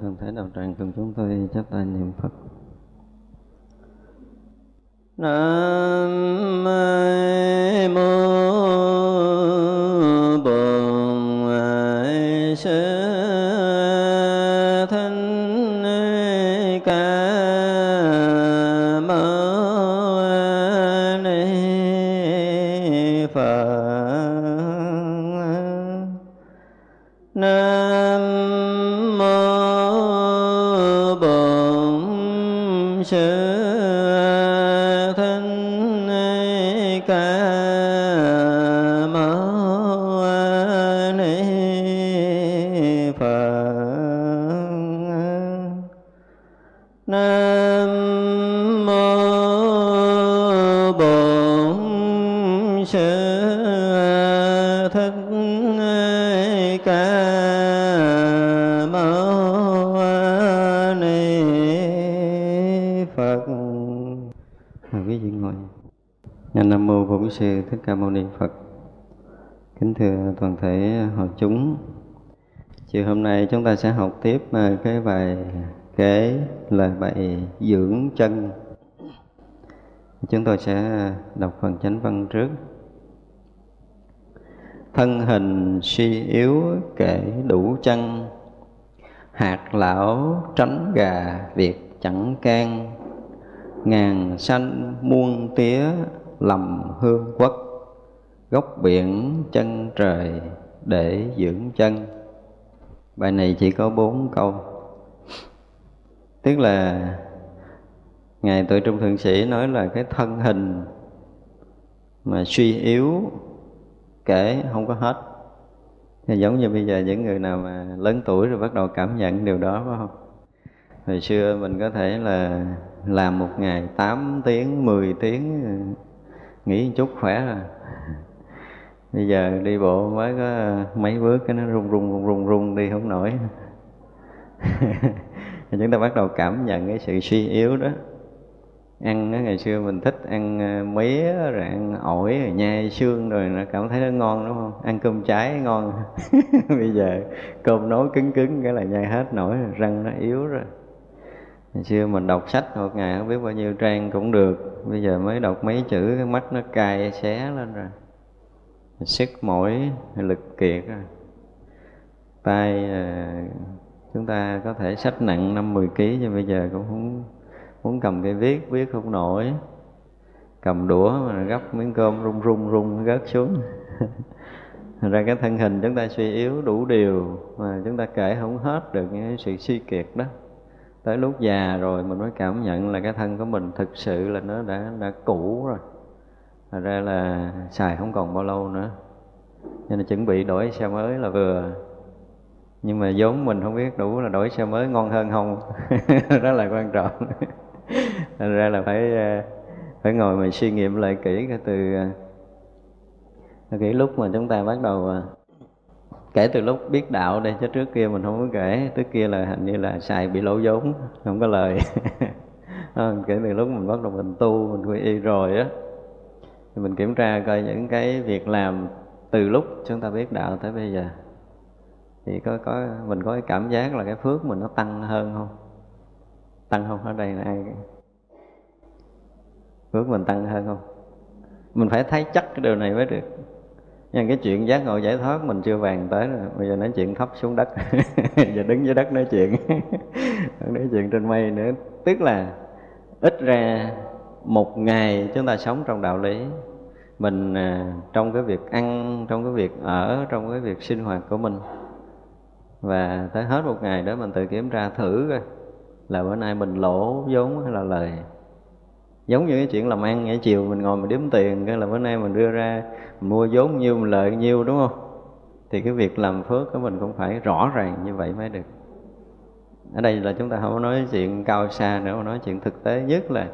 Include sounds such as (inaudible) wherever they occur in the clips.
thân thể đạo tràng cùng chúng tôi chắp tay niệm Phật. Nam mô Ca Mâu Ni Phật. Kính thưa toàn thể hội chúng. Chiều hôm nay chúng ta sẽ học tiếp à, cái bài kế là bài dưỡng chân. Chúng tôi sẽ đọc phần chánh văn trước. Thân hình suy yếu kể đủ chân, Hạt lão tránh gà việc chẳng can. Ngàn sanh muôn tía lầm hương quốc góc biển chân trời để dưỡng chân. Bài này chỉ có bốn câu. Tức là ngài tự trung thượng sĩ nói là cái thân hình mà suy yếu kể không có hết. Thì giống như bây giờ những người nào mà lớn tuổi rồi bắt đầu cảm nhận điều đó, phải không? Hồi xưa mình có thể là làm một ngày 8 tiếng 10 tiếng nghỉ một chút khỏe rồi bây giờ đi bộ mới có mấy bước cái nó run run run run rung đi không nổi. (laughs) Chúng ta bắt đầu cảm nhận cái sự suy yếu đó. Ăn đó, ngày xưa mình thích ăn ờ, mía rồi ăn ổi rồi nhai xương rồi nó cảm thấy nó ngon đúng không? Ăn cơm cháy ngon. (laughs) Bây giờ cơm nấu cứng cứng cái là nhai hết nổi răng nó yếu rồi. Ngày xưa mình đọc sách một ngày không biết bao nhiêu trang cũng được. Bây giờ mới đọc mấy chữ cái mắt nó cay xé lên rồi. Sức mỏi, lực kiệt Tay ờ, chúng ta có thể sách nặng năm mười kg nhưng bây giờ cũng không muốn cầm cây viết, viết không nổi. Cầm đũa mà gấp miếng cơm rung rung rung rớt xuống. (laughs) Thành ra cái thân hình chúng ta suy yếu đủ điều mà chúng ta kể không hết được cái sự suy kiệt đó. Tới lúc già rồi mình mới cảm nhận là cái thân của mình thực sự là nó đã đã cũ rồi. Thật ra là xài không còn bao lâu nữa. Nên là chuẩn bị đổi xe mới là vừa. Nhưng mà vốn mình không biết đủ là đổi xe mới ngon hơn không. (laughs) Đó là quan trọng. (laughs) Thật ra là phải ờ, phải ngồi mình suy nghiệm lại kỹ từ ờ, cái lúc mà chúng ta bắt đầu ờ, kể từ lúc biết đạo đây chứ trước kia mình không có kể. Trước kia là hình như là xài bị lỗ vốn, không có lời. (laughs) Kể từ lúc mình bắt đầu mình tu, mình quy y rồi á thì mình kiểm tra coi những cái việc làm từ lúc chúng ta biết đạo tới bây giờ. Thì có có, mình có cái cảm giác là cái phước mình nó tăng hơn không? Tăng không? Ở đây là ai? Phước mình tăng hơn không? Mình phải thấy chắc cái điều này mới được. Nhưng cái chuyện giác ngộ giải thoát mình chưa bàn tới rồi bây giờ nói chuyện thấp xuống đất. (laughs) Giờ đứng dưới đất nói chuyện. (laughs) Nói chuyện trên mây nữa. Tức là ít ra một ngày chúng ta sống trong đạo lý mình à, trong cái việc ăn, trong cái việc ở, trong cái việc sinh hoạt của mình. Và tới hết một ngày đó mình tự kiểm tra thử coi là bữa nay mình lỗ vốn hay là lời. Giống như cái chuyện làm ăn, ngày chiều mình ngồi mình đếm tiền cái là bữa nay mình đưa ra mình mua vốn nhiêu, mình lợi nhiêu, đúng không? Thì cái việc làm phước của mình cũng phải rõ ràng như vậy mới được. Ở đây là chúng ta không có nói chuyện cao xa nữa, mà nói chuyện thực tế nhất là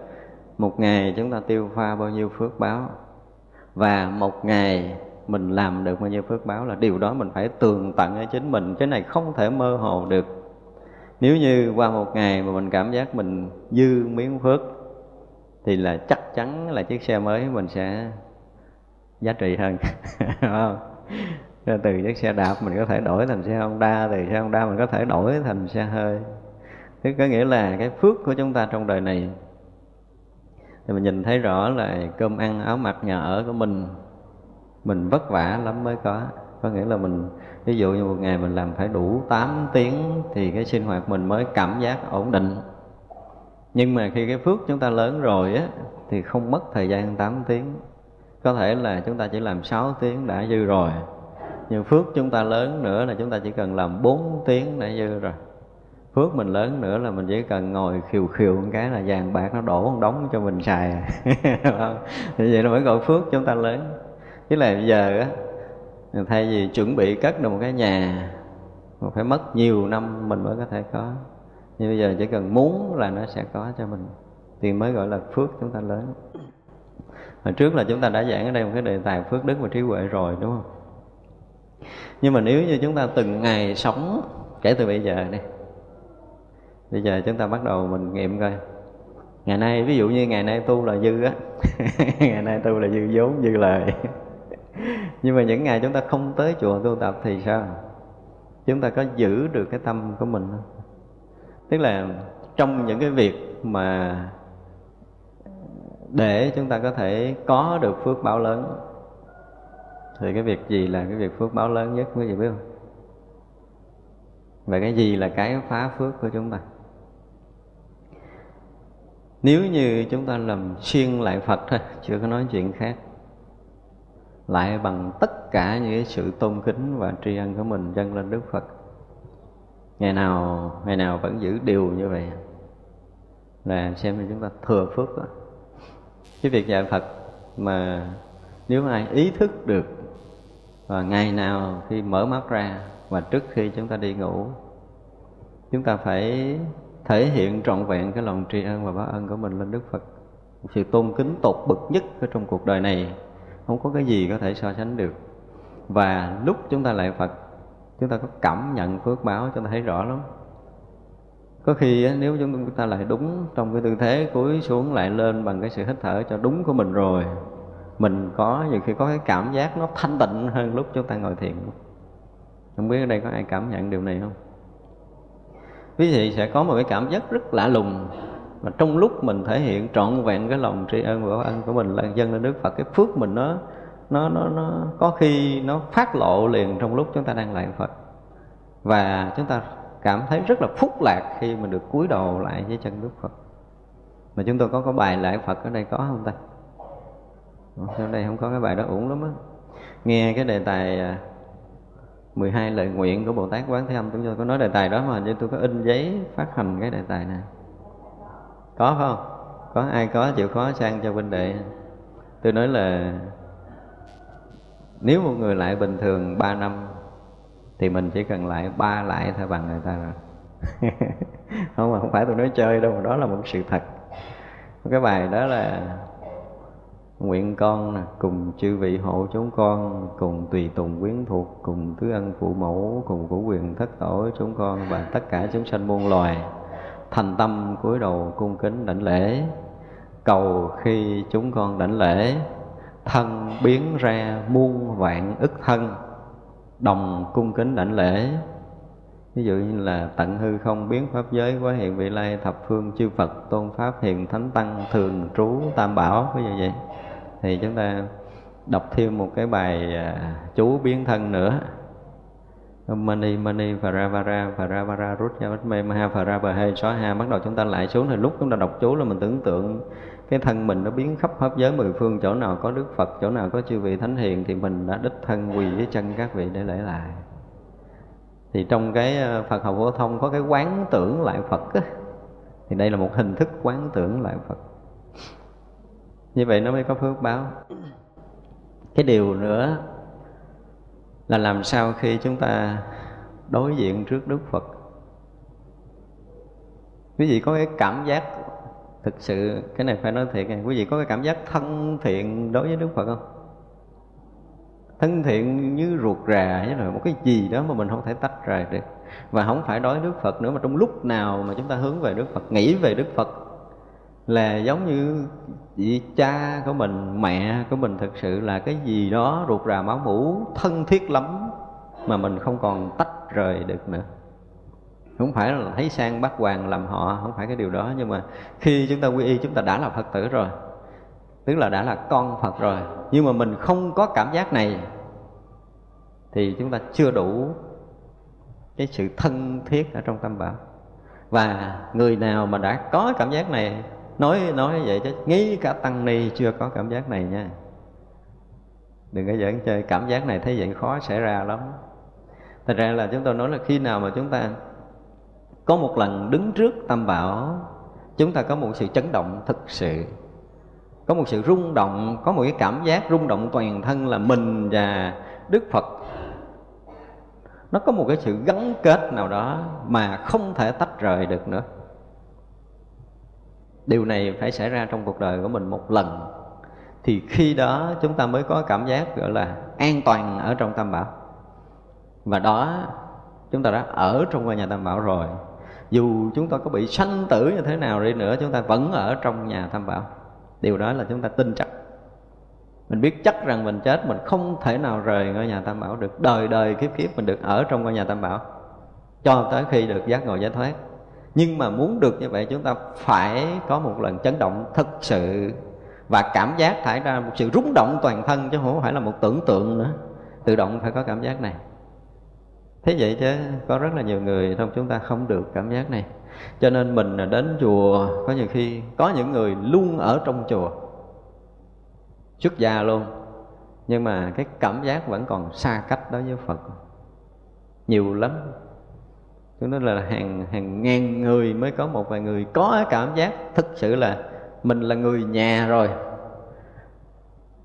một ngày chúng ta tiêu pha bao nhiêu phước báo và một ngày mình làm được bao nhiêu phước báo là điều đó mình phải tường tận ở chính mình. Cái này không thể mơ hồ được. Nếu như qua một ngày mà mình cảm giác mình dư miếng phước, thì là chắc chắn là chiếc xe mới mình sẽ giá trị hơn. (laughs) Từ chiếc xe đạp mình có thể đổi thành xe Honda, từ xe Honda mình có thể đổi thành xe hơi. Tức có nghĩa là cái phước của chúng ta trong đời này thì mình nhìn thấy rõ là cơm ăn áo mặc nhà ở của mình mình vất vả lắm mới có. Có nghĩa là mình, ví dụ như một ngày mình làm phải đủ 8 tiếng thì cái sinh hoạt mình mới cảm giác ổn định. Nhưng mà khi cái phước chúng ta lớn rồi á, thì không mất thời gian 8 tiếng. Có thể là chúng ta chỉ làm 6 tiếng đã dư rồi, nhưng phước chúng ta lớn nữa là chúng ta chỉ cần làm 4 tiếng đã dư rồi phước mình lớn nữa là mình chỉ cần ngồi khiều khiều một cái là vàng bạc nó đổ một đống cho mình xài. (laughs) Như vậy nó mới gọi phước chúng ta lớn. Chứ là bây giờ á thay vì chuẩn bị cất được một cái nhà, mà phải mất nhiều năm mình mới có thể có. Nhưng bây giờ chỉ cần muốn là nó sẽ có cho mình. Thì mới gọi là phước chúng ta lớn. Hồi trước là chúng ta đã giảng ở đây một cái đề tài phước đức và trí huệ rồi, đúng không? Nhưng mà nếu như chúng ta từng ngày sống, kể từ bây giờ đi bây giờ chúng ta bắt đầu mình nghiệm coi. Ngày nay, ví dụ như ngày nay tu là dư á. (laughs) Ngày nay tu là dư vốn, dư lời. (laughs) Nhưng mà những ngày chúng ta không tới chùa tu tập thì sao? Chúng ta có giữ được cái tâm của mình không? Tức là trong những cái việc mà để chúng ta có thể có được phước báo lớn. Thì cái việc gì là cái việc phước báo lớn nhất quý vị biết không? Và cái gì là cái phá phước của chúng ta? Nếu như chúng ta làm xuyên lại phật thôi, chưa có nói chuyện khác. Lại bằng tất cả những sự tôn kính và tri ân của mình dâng lên đức phật. Ngày nào ngày nào vẫn giữ điều như vậy. Là xem như chúng ta thừa phước đó. cái việc dạy phật mà nếu ai ý thức được và ngày nào khi mở mắt ra và trước khi chúng ta đi ngủ, chúng ta phải thể hiện trọn vẹn cái lòng tri ân và báo ân của mình lên Đức Phật. Sự tôn kính tột bậc nhất ở trong cuộc đời này, không có cái gì có thể so sánh được. Và lúc chúng ta lại Phật, chúng ta có cảm nhận phước báo, chúng ta thấy rõ lắm. Có khi nếu chúng ta lại đúng trong cái tư thế cúi xuống lại lên bằng cái sự hít thở cho đúng của mình rồi, mình có nhiều khi có cái cảm giác nó thanh tịnh hơn lúc chúng ta ngồi thiền. Không biết ở đây có ai cảm nhận điều này không? Quý vị sẽ có một cái cảm giác rất lạ lùng mà trong lúc mình thể hiện trọn vẹn cái lòng tri ân và ân của mình là dân lên Đức Phật, cái phước mình nó nó nó nó có khi nó phát lộ liền trong lúc chúng ta đang lại Phật. Và chúng ta cảm thấy rất là phúc lạc khi mình được cúi đầu lại với chân Đức Phật. Mà chúng tôi có có bài lại Phật ở đây có không ta? Ở đây không có cái bài đó uổng lắm á. Nghe cái đề tài à, 12 lời nguyện của Bồ Tát Quán Thế Âm. Chúng tôi có nói đề tài đó mà như tôi có in giấy phát hành cái đề tài này. Có không? Có, ai có chịu khó sang cho huynh đệ. Tôi nói là nếu một người lại bình thường 3 năm, thì mình chỉ cần lại ba lại thôi bằng người ta rồi. (laughs) Không, mà không phải tôi nói chơi đâu, mà đó là một sự thật. Cái bài đó là nguyện con cùng chư vị hộ chúng con, cùng tùy tùng quyến thuộc, cùng tứ ân phụ mẫu, cùng của quyền thất tổ chúng con và tất cả chúng sanh muôn loài. Thành tâm cúi đầu cung kính đảnh lễ. Cầu khi chúng con đảnh lễ, thân biến ra muôn vạn ức thân, đồng cung kính đảnh lễ. Ví dụ như là tận hư không biến pháp giới, quá hiện vị lai thập phương chư phật, tôn pháp hiền thánh tăng, thường trú tam bảo, ví dụ vậy thì chúng ta đọc thêm một cái bài à, chú biến thân nữa. Mani Mani Varavara Varavara Rút Nha Bách Mê Maha Varavahe Xóa Ha. Bắt đầu chúng ta lại xuống. Thì lúc chúng ta đọc chú là mình tưởng tượng cái thân mình nó biến khắp pháp giới mười phương chỗ nào có Đức Phật chỗ nào có chư vị Thánh Hiền thì mình đã đích thân quỳ dưới chân các vị để lễ lại. Thì trong cái à, Phật học phổ thông có cái quán tưởng lại Phật á, thì đây là một hình thức quán tưởng lại Phật như vậy nó mới có phước báo. Cái điều nữa là làm sao khi chúng ta đối diện trước đức phật. Quý vị có cái cảm giác thực sự, cái này phải nói thiệt này quý vị có cái cảm giác thân thiện đối với đức phật không? Thân thiện như ruột rà với là một cái gì đó mà mình không thể tách rời được. Và không phải đối đức phật nữa mà trong lúc nào mà chúng ta hướng về đức phật, nghĩ về đức phật là giống như vị cha của mình, mẹ của mình thực sự là cái gì đó ruột rà máu mủ, thân thiết lắm mà mình không còn tách rời được nữa. Không phải là thấy sang bắt hoàng làm họ, không phải cái điều đó, nhưng mà khi chúng ta quy y, chúng ta đã là phật tử rồi. Tức là đã là con phật rồi. Nhưng mà mình không có cảm giác này, thì chúng ta chưa đủ cái sự thân thiết ở trong tâm bảo. Và người nào mà đã có cảm giác này nói nói vậy chứ. Nghĩ cả tăng ni chưa có cảm giác này nha. Đừng có giỡn chơi, cảm giác này thấy vậy khó xảy ra lắm. Thật ra là chúng tôi nói là khi nào mà chúng ta có một lần đứng trước tam bảo, chúng ta có một sự chấn động thực sự. Có một sự rung động, có một cái cảm giác rung động toàn thân là mình và đức phật. Nó có một cái sự gắn kết nào đó mà không thể tách rời được nữa điều này phải xảy ra trong cuộc đời của mình một lần. Thì khi đó chúng ta mới có cảm giác gọi là an toàn ở trong tam bảo. Và đó, chúng ta đã ở trong ngôi nhà tam bảo rồi. Dù chúng ta có bị sanh tử như thế nào đi nữa, chúng ta vẫn ở trong nhà tam bảo. Điều đó là chúng ta tin chắc. Mình biết chắc rằng mình chết, mình không thể nào rời ngôi nhà tam bảo được. Đời đời kiếp kiếp mình được ở trong ngôi nhà tam bảo. Cho tới khi được giác ngộ giải thoát nhưng mà muốn được như vậy, chúng ta phải có một lần chấn động thật sự và cảm giác thải ra một sự rung động toàn thân, chứ không phải là một tưởng tượng nữa. Tự động phải có cảm giác này. Thế vậy chứ, có rất là nhiều người trong chúng ta không được cảm giác này. Cho nên mình đến chùa, có nhiều khi có những người luôn ở trong chùa, xuất gia luôn. Nhưng mà cái cảm giác vẫn còn xa cách đối với phật. Nhiều lắm cho nên là hàng hàng ngàn người mới có một vài người có cảm giác thực sự là mình là người nhà rồi.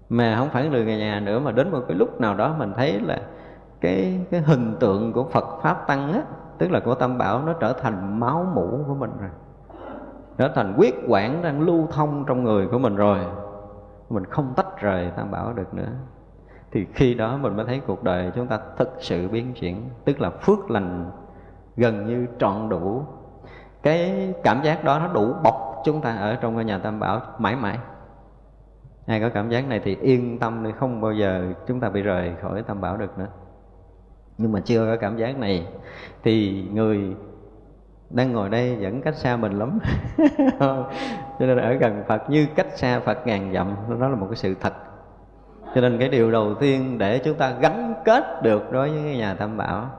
Mà không phải người nhà nữa, mà đến một cái lúc nào đó mình thấy là cái cái hình tượng của Phật pháp tăng á, tức là của Tam Bảo, nó trở thành máu mũ của mình rồi. Trở thành huyết quản đang lưu thông trong người của mình rồi. Mình không tách rời Tam Bảo được nữa. Thì khi đó mình mới thấy cuộc đời chúng ta thực sự biến chuyển, tức là phước lành gần như trọn đủ. Cái cảm giác đó nó đủ bọc chúng ta ở trong ngôi nhà tam bảo mãi mãi. Ai có cảm giác này thì yên tâm đi, không bao giờ chúng ta bị rời khỏi tam bảo được nữa. Nhưng mà chưa có cảm giác này thì người đang ngồi đây vẫn cách xa mình lắm. (laughs) Cho nên ở gần phật như cách xa phật ngàn dặm đó là một cái sự thật. Cho nên cái điều đầu tiên để chúng ta gắn kết được đối với nhà tam bảo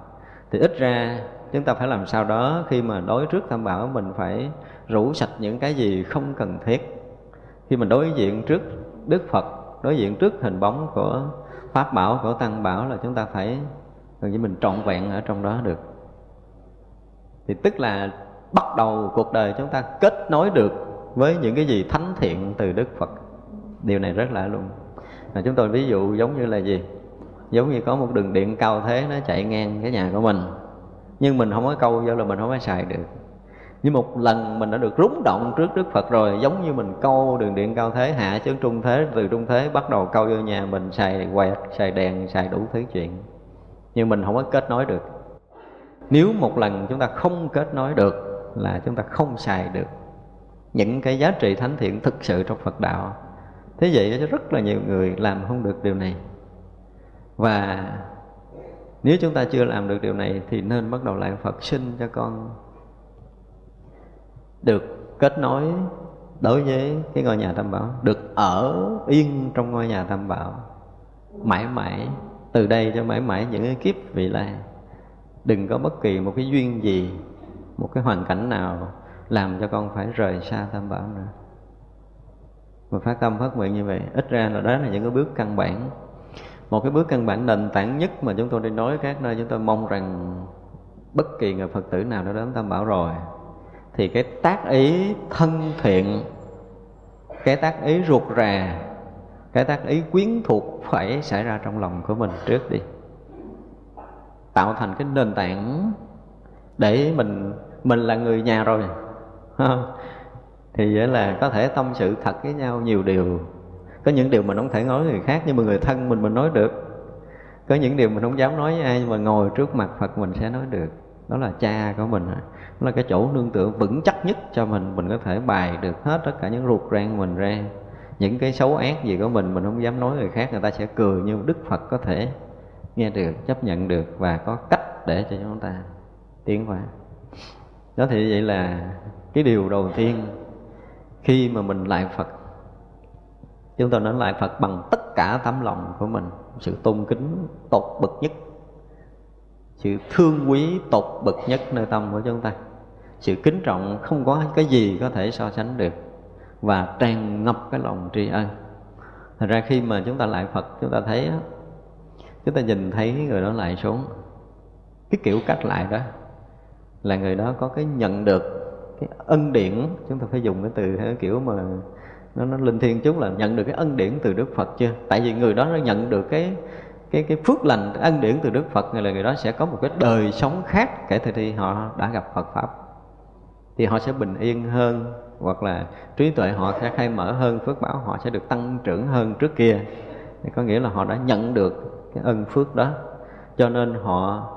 thì ít ra chúng ta phải làm sao đó khi mà đối trước tam bảo, mình phải rủ sạch những cái gì không cần thiết. Khi mình đối diện trước đức phật, đối diện trước hình bóng của pháp bảo, của tăng bảo là chúng ta phải gần như mình trọn vẹn ở trong đó được. Thì tức là bắt đầu cuộc đời chúng ta kết nối được với những cái gì thánh thiện từ đức phật. Điều này rất lạ luôn. Là chúng tôi ví dụ giống như là gì? Giống như có một đường điện cao thế nó chạy ngang cái nhà của mình nhưng mình không có câu do là mình không có xài được. Nhưng một lần mình đã được rúng động trước Đức Phật rồi, giống như mình câu đường điện cao thế, hạ chấn trung thế, từ trung thế bắt đầu câu vô nhà mình, xài quẹt, xài đèn, xài đủ thứ chuyện. Nhưng mình không có kết nối được. Nếu một lần chúng ta không kết nối được là chúng ta không xài được những cái giá trị thánh thiện thực sự trong Phật đạo. Thế vậy rất là nhiều người làm không được điều này. Và nếu chúng ta chưa làm được điều này thì nên bắt đầu lại Phật sinh cho con được kết nối đối với cái ngôi nhà tam bảo, được ở yên trong ngôi nhà tam bảo. Mãi mãi, từ đây cho mãi mãi những cái kiếp vị lai. Đừng có bất kỳ một cái duyên gì, một cái hoàn cảnh nào làm cho con phải rời xa tam bảo nữa. Mà phát tâm phát nguyện như vậy, ít ra là đó là những cái bước căn bản một cái bước căn bản nền tảng nhất mà chúng tôi đi nói các nơi chúng tôi mong rằng bất kỳ người phật tử nào đã đến tam bảo rồi, thì cái tác ý thân thiện, cái tác ý ruột rà, cái tác ý quyến thuộc phải xảy ra trong lòng của mình trước đi. Tạo thành cái nền tảng để mình mình là người nhà rồi thì vậy là có thể tâm sự thật với nhau nhiều điều có những điều mình không thể nói người khác, nhưng mà người thân mình mình nói được. Có những điều mình không dám nói với ai, nhưng mà ngồi trước mặt phật mình sẽ nói được. Đó là cha của mình à. đó là cái chỗ nương tựa vững chắc nhất cho mình. Mình có thể bài được hết tất cả những ruột rang mình ra. Những cái xấu ác gì của mình mình không dám nói người khác. Người ta sẽ cười nhưng đức phật có thể nghe được, chấp nhận được và có cách để cho chúng ta tiến hóa. Đó thì vậy là cái điều đầu tiên khi mà mình lại phật chúng tôi nói lại phật bằng tất cả tấm lòng của mình. Sự tôn kính tột bậc nhất. Sự thương quý tột bậc nhất nơi tâm của chúng ta. Sự kính trọng không có cái gì có thể so sánh được. Và tràn ngập cái lòng tri ân. Thật ra khi mà chúng ta lại Phật, chúng ta thấy chúng ta nhìn thấy người đó lại xuống. Cái kiểu cách lại đó là người đó có cái nhận được cái ân điển. Chúng ta phải dùng cái từ theo kiểu mà nó nó linh thiêng chúng là nhận được cái ân điển từ Đức Phật chưa? Tại vì người đó nó nhận được cái cái cái phước lành, cái ân điển từ Đức Phật người là người đó sẽ có một cái đời sống khác kể từ khi họ đã gặp Phật pháp. Thì họ sẽ bình yên hơn, hoặc là trí tuệ họ sẽ khai mở hơn, phước báo họ sẽ được tăng trưởng hơn trước kia. Thì có nghĩa là họ đã nhận được cái ân phước đó. Cho nên họ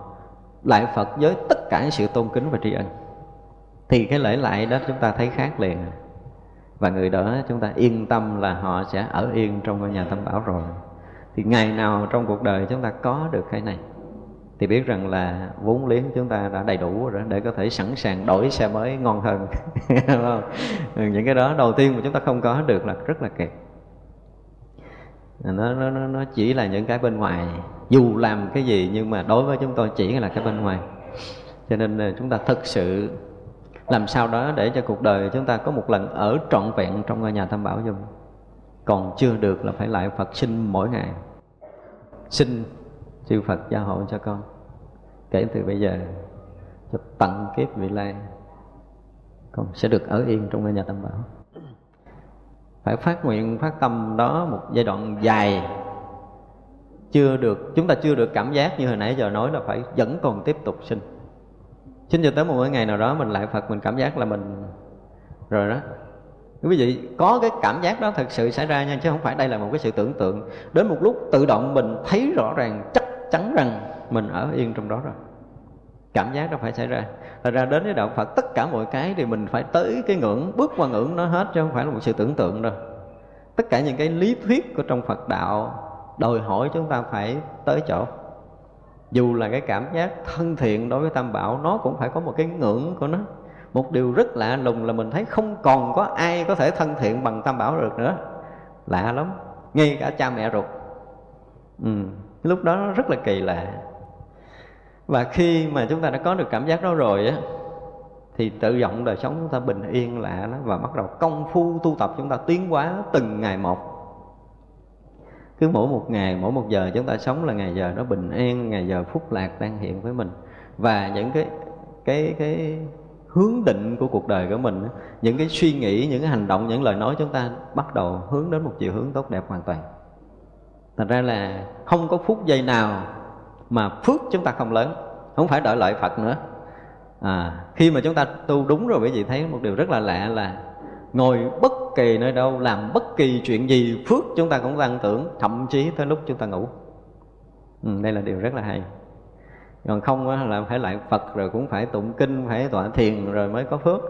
lại Phật với tất cả sự tôn kính và tri ân. Thì cái lễ lại đó chúng ta thấy khác liền và người đó chúng ta yên tâm là họ sẽ ở yên trong ngôi nhà tâm bảo rồi. Thì ngày nào trong cuộc đời chúng ta có được cái này? Thì biết rằng là vốn liếng chúng ta đã đầy đủ rồi để có thể sẵn sàng đổi xe mới ngon hơn. (laughs) Không? những cái đó đầu tiên mà chúng ta không có được là rất là kẹt. Nó, nó, nó chỉ là những cái bên ngoài. Dù làm cái gì nhưng mà đối với chúng tôi chỉ là cái bên ngoài. Cho nên chúng ta thực sự làm sao đó để cho cuộc đời chúng ta có một lần ở trọn vẹn trong ngôi nhà tam bảo dùm còn chưa được là phải lại phật sinh mỗi ngày. Xin chư phật gia hộ cho con. Kể từ bây giờ, cho tận kiếp vị lai, con sẽ được ở yên trong ngôi nhà tam bảo. Phải phát nguyện, phát tâm đó một giai đoạn dài. Chưa được, chúng ta chưa được cảm giác như hồi nãy giờ nói là phải vẫn còn tiếp tục sinh chính cho tới một ngày nào đó mình lại phật, mình cảm giác là mình rồi đó. Quý vị, có cái cảm giác đó thực sự xảy ra nha, chứ không phải đây là một cái sự tưởng tượng. Đến một lúc tự động mình thấy rõ ràng, chắc chắn rằng mình ở yên trong đó rồi. Cảm giác đó phải xảy ra. Thật ra đến với đạo Phật, tất cả mọi cái thì mình phải tới cái ngưỡng, bước qua ngưỡng nó hết, chứ không phải là một sự tưởng tượng đâu. Tất cả những cái lý thuyết của trong Phật đạo đòi hỏi chúng ta phải tới chỗ dù là cái cảm giác thân thiện đối với tam bảo, nó cũng phải có một cái ngưỡng của nó. Một điều rất lạ lùng là mình thấy không còn có ai có thể thân thiện bằng tam bảo được nữa. Lạ lắm, ngay cả cha mẹ ruột. Ừ. lúc đó nó rất là kỳ lạ. Và khi mà chúng ta đã có được cảm giác đó rồi á, thì tự động đời sống chúng ta bình yên lạ đó và bắt đầu công phu tu tập chúng ta tiến hóa từng ngày một cứ mỗi một ngày mỗi một giờ chúng ta sống là ngày giờ đó bình an ngày giờ phúc lạc đang hiện với mình. Và những cái cái cái hướng định của cuộc đời của mình những cái suy nghĩ những cái hành động những lời nói chúng ta bắt đầu hướng đến một chiều hướng tốt đẹp hoàn toàn. Thành ra là không có phút giây nào mà phước chúng ta không lớn. Không phải đợi lợi phật nữa. À, khi mà chúng ta tu đúng rồi quý vị thấy một điều rất là lạ là ngồi bất kỳ nơi đâu làm bất kỳ chuyện gì phước chúng ta cũng tăng tưởng thậm chí tới lúc chúng ta ngủ. Ừ, đây là điều rất là hay. Còn không là phải lại phật rồi cũng phải tụng kinh phải tọa thiền rồi mới có phước.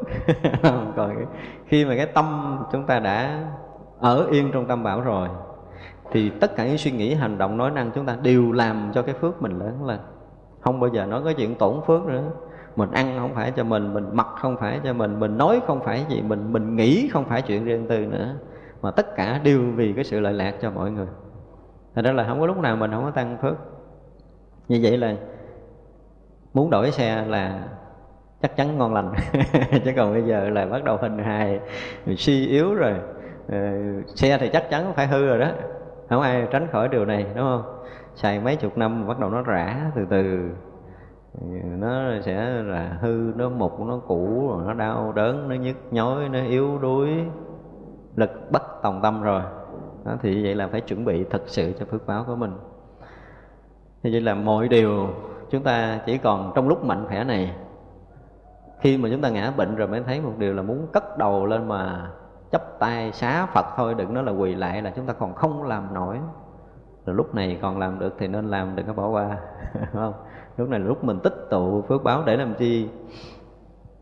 (laughs) Còn khi mà cái tâm chúng ta đã ở yên trong tâm bảo rồi thì tất cả những suy nghĩ hành động nói năng chúng ta đều làm cho cái phước mình lớn lên. Không bao giờ nói cái chuyện tổn phước nữa mình ăn không phải cho mình mình mặc không phải cho mình mình nói không phải gì, mình mình nghĩ không phải chuyện riêng tư nữa. Mà tất cả đều vì cái sự lợi lạc cho mọi người. Thành ra là không có lúc nào mình không có tăng phước. Như vậy là muốn đổi xe là chắc chắn ngon lành. (laughs) Chứ còn bây giờ là bắt đầu hình hài suy yếu rồi. Ờ, xe thì chắc chắn phải hư rồi đó. Không ai tránh khỏi điều này, đúng không? Xài mấy chục năm bắt đầu nó rã từ từ nó sẽ là hư nó mục nó cũ rồi nó đau đớn nó nhức nhói nó yếu đuối lực bất tòng tâm rồi. Đó, thì vậy là phải chuẩn bị thật sự cho phước báo của mình. Thì vậy là mọi điều chúng ta chỉ còn trong lúc mạnh khỏe này. Khi mà chúng ta ngã bệnh rồi mới thấy một điều là muốn cất đầu lên mà chấp tay xá Phật thôi đừng nói là quỳ lại là chúng ta còn không làm nổi. Rồi lúc này còn làm được thì nên làm đừng có bỏ qua. (laughs) Không? Lúc này là lúc mình tích tụ phước báo để làm chi?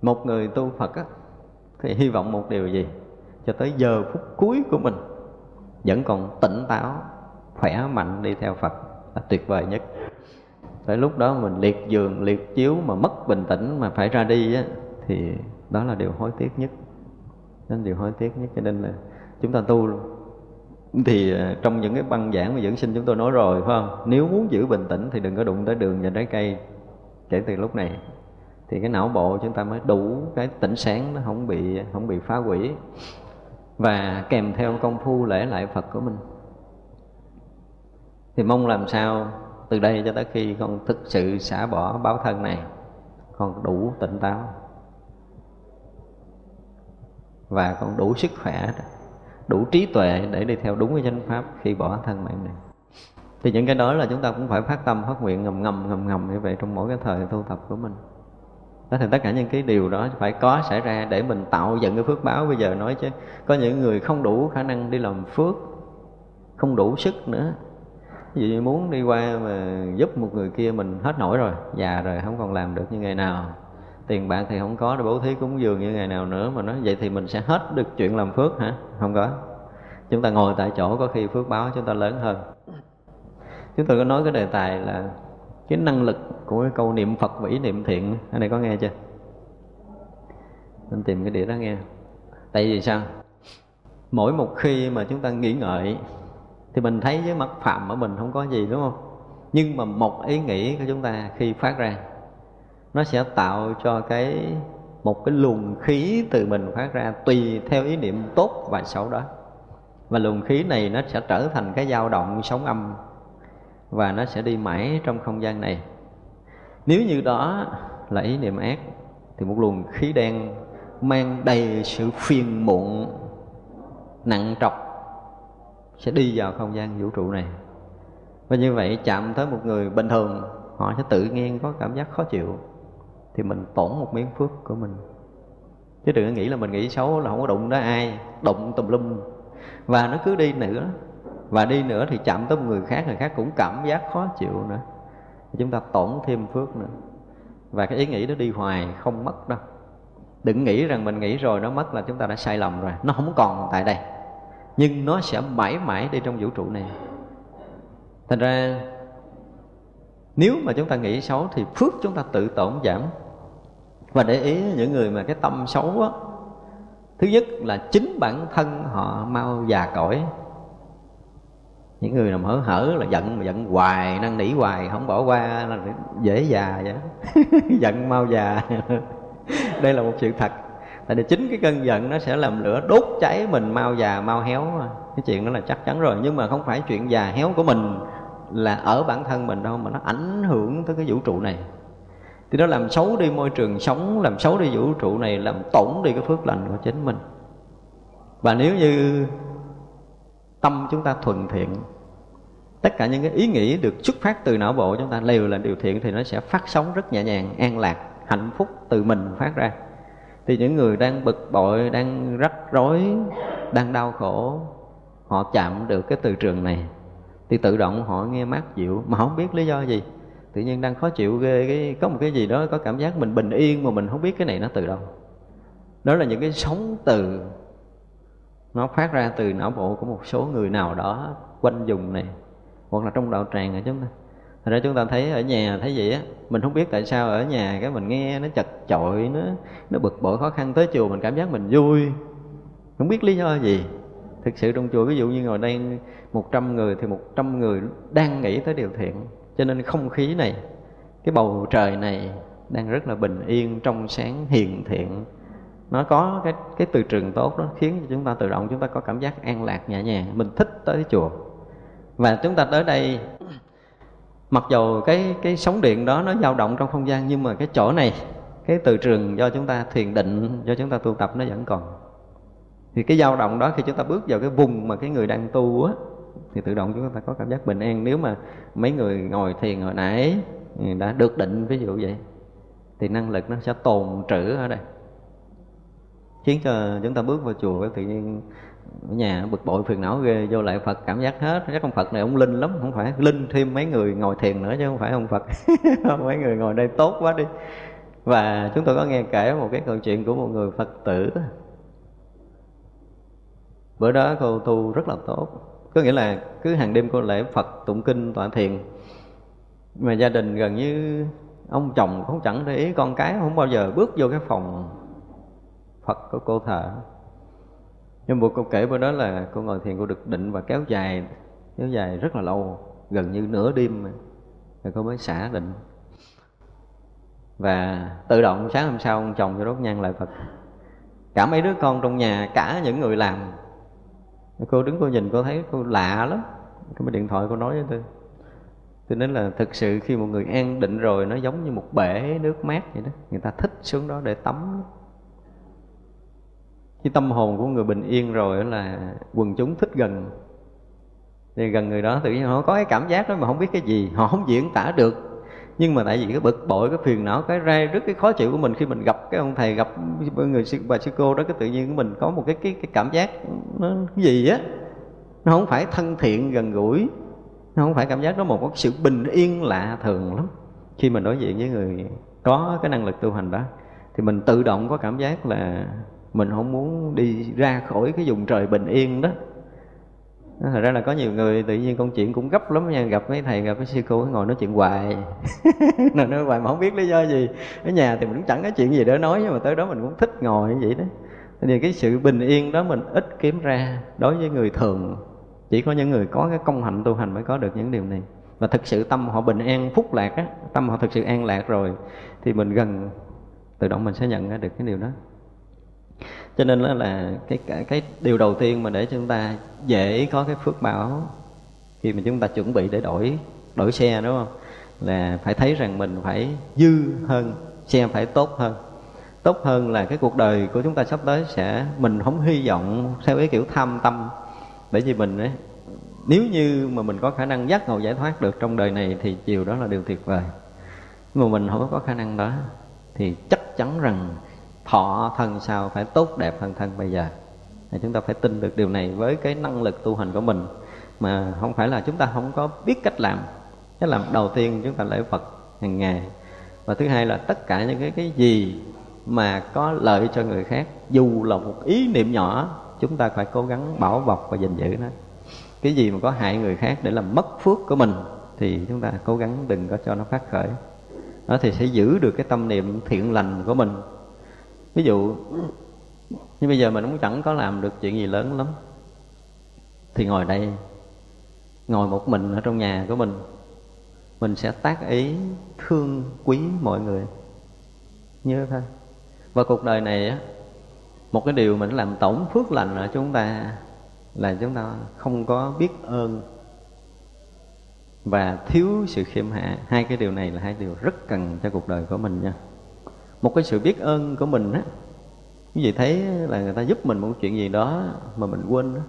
Một người tu Phật á, thì hy vọng một điều gì? Cho tới giờ phút cuối của mình vẫn còn tỉnh táo khỏe mạnh đi theo Phật. Là tuyệt vời nhất. Tới lúc đó mình liệt giường liệt chiếu mà mất bình tĩnh mà phải ra đi á thì đó là điều hối tiếc nhất. Nên điều hối tiếc nhất cho nên là chúng ta tu luôn thì ờ, trong những cái băng giảng mà dưỡng sinh chúng tôi nói rồi, phải không? Nếu muốn giữ bình tĩnh thì đừng có đụng tới đường và trái cây kể từ lúc này. Thì cái não bộ chúng ta mới đủ cái tỉnh sáng, nó không bị không bị phá hủy. Và kèm theo công phu lễ lại Phật của mình. Thì mong làm sao từ đây cho tới khi con thực sự xả bỏ báo thân này, con đủ tỉnh táo. Và con đủ sức khỏe đủ trí tuệ để đi theo đúng cái chánh pháp khi bỏ thân mạng này. Thì những cái đó là chúng ta cũng phải phát tâm, phát nguyện ngầm ngầm ngầm ngầm như vậy trong mỗi cái thời tu tập của mình. Đó thì tất cả những cái điều đó phải có xảy ra để mình tạo dựng cái phước báo. Bây giờ nói chứ, có những người không đủ khả năng đi làm phước, không đủ sức nữa. Ví dụ muốn đi qua mà giúp một người kia mình hết nổi rồi, già rồi, không còn làm được như ngày nào tiền bạc thì không có để bố thí cúng dường như ngày nào nữa mà nói, vậy thì mình sẽ hết được chuyện làm phước hả? Không có. Chúng ta ngồi tại chỗ có khi phước báo chúng ta lớn hơn. Chúng tôi có nói cái đề tài là cái năng lực của cái câu niệm phật và ý niệm thiện, anh này có nghe chưa? Nên tìm cái đĩa đó nghe. Tại vì sao? Mỗi một khi mà chúng ta nghĩ ngợi thì mình thấy với mắt phạm ở mình không có gì, đúng không? Nhưng mà một ý nghĩ của chúng ta khi phát ra nó sẽ tạo cho cái, một cái luồng khí từ mình phát ra tùy theo ý niệm tốt và xấu đó. Và luồng khí này nó sẽ trở thành cái dao động sóng âm và nó sẽ đi mãi trong không gian này. Nếu như đó là ý niệm ác, thì một luồng khí đen mang đầy sự phiền muộn, nặng trọc sẽ đi vào không gian vũ trụ này. Và như vậy chạm tới một người bình thường, họ sẽ tự nhiên có cảm giác khó chịu thì mình tổn một miếng phước của mình. Chứ đừng có nghĩ là mình nghĩ xấu là không có đụng tới ai, đụng tùm lum. Và nó cứ đi nữa. Và đi nữa thì chạm tới một người khác người khác cũng cảm giác khó chịu nữa. Chúng ta tổn thêm phước nữa. Và cái ý nghĩ đó đi hoài, không mất đâu. Đừng nghĩ rằng mình nghĩ rồi nó mất là chúng ta đã sai lầm rồi. Nó không còn tại đây. Nhưng nó sẽ mãi mãi đi trong vũ trụ này. Thành ra, nếu mà chúng ta nghĩ xấu thì phước chúng ta tự tổn giảm và để ý những người mà cái tâm xấu á, thứ nhất là chính bản thân họ mau già cõi những người nào hở hở là giận, mà giận hoài, năn nỉ hoài, không bỏ qua là dễ già vậy. (laughs) Giận mau già. (laughs) Đây là một sự thật. Tại vì chính cái cơn giận nó sẽ làm lửa đốt cháy mình, mau già, mau héo. Cái chuyện đó là chắc chắn rồi. Nhưng mà không phải chuyện già héo của mình là ở bản thân mình đâu, mà nó ảnh hưởng tới cái vũ trụ này thì nó làm xấu đi môi trường sống, làm xấu đi vũ trụ này, làm tổn đi cái phước lành của chính mình. Và nếu như tâm chúng ta thuần thiện, tất cả những cái ý nghĩ được xuất phát từ não bộ chúng ta đều là điều thiện thì nó sẽ phát sóng rất nhẹ nhàng, an lạc, hạnh phúc từ mình phát ra. Thì những người đang bực bội, đang rắc rối, đang đau khổ, họ chạm được cái từ trường này, thì tự động họ nghe mát dịu, mà không biết lý do gì tự nhiên đang khó chịu ghê, cái có một cái gì đó, có cảm giác mình bình yên mà mình không biết cái này nó từ đâu. Đó là những cái sóng từ, nó phát ra từ não bộ của một số người nào đó quanh vùng này, hoặc là trong đạo tràng ở chúng ta. Thật ra chúng ta thấy ở nhà thấy vậy á, Mình không biết tại sao ở nhà cái mình nghe nó chật chội, Nó nó bực bội khó khăn tới chùa, mình cảm giác mình vui. Không biết lý do gì. Thực sự trong chùa ví dụ như ngồi đây 100 người thì 100 người đang nghĩ tới điều thiện. Cho nên không khí này Cái bầu trời này đang rất là bình yên, trong sáng, hiền thiện. Nó có cái cái từ trường tốt đó khiến cho chúng ta tự động chúng ta có cảm giác an lạc nhẹ nhàng. Mình thích tới chùa. Và chúng ta tới đây mặc dù cái cái sóng điện đó nó dao động trong không gian nhưng mà cái chỗ này cái từ trường do chúng ta thiền định do chúng ta tu tập nó vẫn còn. Thì cái dao động đó khi chúng ta bước vào cái vùng mà cái người đang tu á thì tự động chúng ta có cảm giác bình an. Nếu mà mấy người ngồi thiền hồi nãy đã được định, ví dụ vậy, thì năng lực nó sẽ tồn trữ ở đây. Khiến cho chúng ta bước vào chùa tự nhiên, ở nhà bực bội phiền não ghê, vô lại phật, cảm giác hết. Chắc ông phật này ông linh lắm, không phải linh thêm mấy người ngồi thiền nữa chứ không phải ông phật. (laughs) Mấy người ngồi đây tốt quá đi. Và chúng tôi có nghe kể một cái câu chuyện của một người phật tử. Bữa đó cô tu rất là tốt có nghĩa là cứ hàng đêm cô lễ phật tụng kinh, tọa thiền. Mà gia đình gần như ông chồng cũng chẳng để ý con cái, không bao giờ bước vô cái phòng phật của cô thờ. Nhưng mà cô kể bữa đó là cô ngồi thiền, cô được định và kéo dài kéo dài rất là lâu, gần như nửa đêm rồi cô mới xả định. Và tự động sáng hôm sau, ông chồng cho đốt nhang lại phật. Cả mấy đứa con trong nhà, cả những người làm cô đứng cô nhìn, cô thấy cô lạ lắm. Cái điện thoại cô nói với tôi. Cho nên là thực sự khi một người an định rồi, nó giống như một bể nước mát vậy đó. Người ta thích xuống đó để tắm. Cái tâm hồn của người bình yên rồi là quần chúng thích gần. Thì gần người đó tự nhiên họ có cái cảm giác đó mà không biết cái gì, họ không diễn tả được nhưng mà tại vì cái bực bội cái phiền não cái rai rất cái khó chịu của mình khi mình gặp cái ông thầy gặp người sư bà sư cô đó cái tự nhiên của mình có một cái cái, cái cảm giác nó cái gì á? Nó không phải thân thiện gần gũi. Nó không phải cảm giác đó một cái sự bình yên lạ thường lắm. Khi mình đối diện với người có cái năng lực tu hành đó thì mình tự động có cảm giác là mình không muốn đi ra khỏi cái vùng trời bình yên đó. Ờ, thật ra là có nhiều người tự nhiên công chuyện cũng gấp lắm nha. Gặp mấy thầy gặp mấy sư cô ngồi nói chuyện hoài. (laughs) Nói, nói hoài mà không biết lý do gì. Ở nhà thì mình cũng chẳng có chuyện gì để nói nhưng mà tới đó mình cũng thích ngồi như vậy đó. Thì cái sự bình yên đó mình ít kiếm ra đối với người thường. Chỉ có những người có cái công hạnh tu hành mới có được những điều này. Và thực sự tâm họ bình an phúc lạc á tâm họ thực sự an lạc rồi thì mình gần tự động mình sẽ nhận ra được cái điều đó cho nên là, là cái, cái cái điều đầu tiên mà để chúng ta dễ có cái phước báo khi mà chúng ta chuẩn bị để đổi đổi xe đúng không? Là phải thấy rằng mình phải dư hơn xe phải tốt hơn. Tốt hơn là cái cuộc đời của chúng ta sắp tới sẽ mình không hy vọng theo cái kiểu tham tâm. Bởi vì mình ấy nếu như mà mình có khả năng giác ngộ giải thoát được trong đời này thì chiều đó là điều tuyệt vời. Nhưng mà mình không có khả năng đó thì chắc chắn rằng thọ thân sau phải tốt đẹp hơn thân bây giờ. Thì chúng ta phải tin được điều này với cái năng lực tu hành của mình. Mà không phải là chúng ta không có biết cách làm. Cái làm đầu tiên chúng ta lễ phật hàng ngày. Và thứ hai là tất cả những cái cái gì mà có lợi cho người khác, dù là một ý niệm nhỏ, chúng ta phải cố gắng bảo bọc và gìn giữ nó. Cái gì mà có hại người khác để làm mất phước của mình, thì chúng ta cố gắng đừng có cho nó phát khởi. Đó thì sẽ giữ được cái tâm niệm thiện lành của mình ví dụ, như bây giờ mình cũng chẳng có làm được chuyện gì lớn lắm. Thì ngồi đây, ngồi một mình ở trong nhà của mình mình sẽ tác ý thương quý mọi người. Như thôi. Và cuộc đời này á, một cái điều mình làm tổng phước lành ở chúng ta là chúng ta không có biết ơn và thiếu sự khiêm hạ. Hai cái điều này là hai điều rất cần cho cuộc đời của mình nha một cái sự biết ơn của mình á. Quý vị thấy là người ta giúp mình một chuyện gì đó mà mình quên đó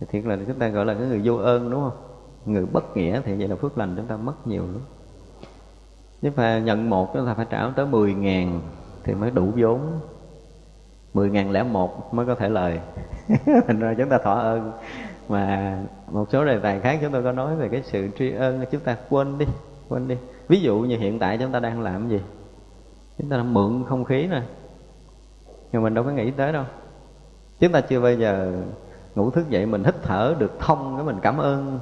thì thiệt là chúng ta gọi là cái người vô ơn, đúng không? Người bất nghĩa thì vậy là phước lành chúng ta mất nhiều lắm. Nếu mà nhận một chúng ta phải trả tới 10 ngàn thì mới đủ vốn. 10 ngàn lẻ một mới có thể lời. (laughs) Thành ra chúng ta thỏa ơn. Mà một số đề tài khác chúng tôi có nói về cái sự tri ân, chúng ta quên đi quên đi. Ví dụ như hiện tại chúng ta đang làm gì? Chúng ta đang mượn không khí nè nhưng mình đâu có nghĩ tới đâu. Chúng ta chưa bao giờ ngủ thức dậy mình hít thở được thông cái mình cảm ơn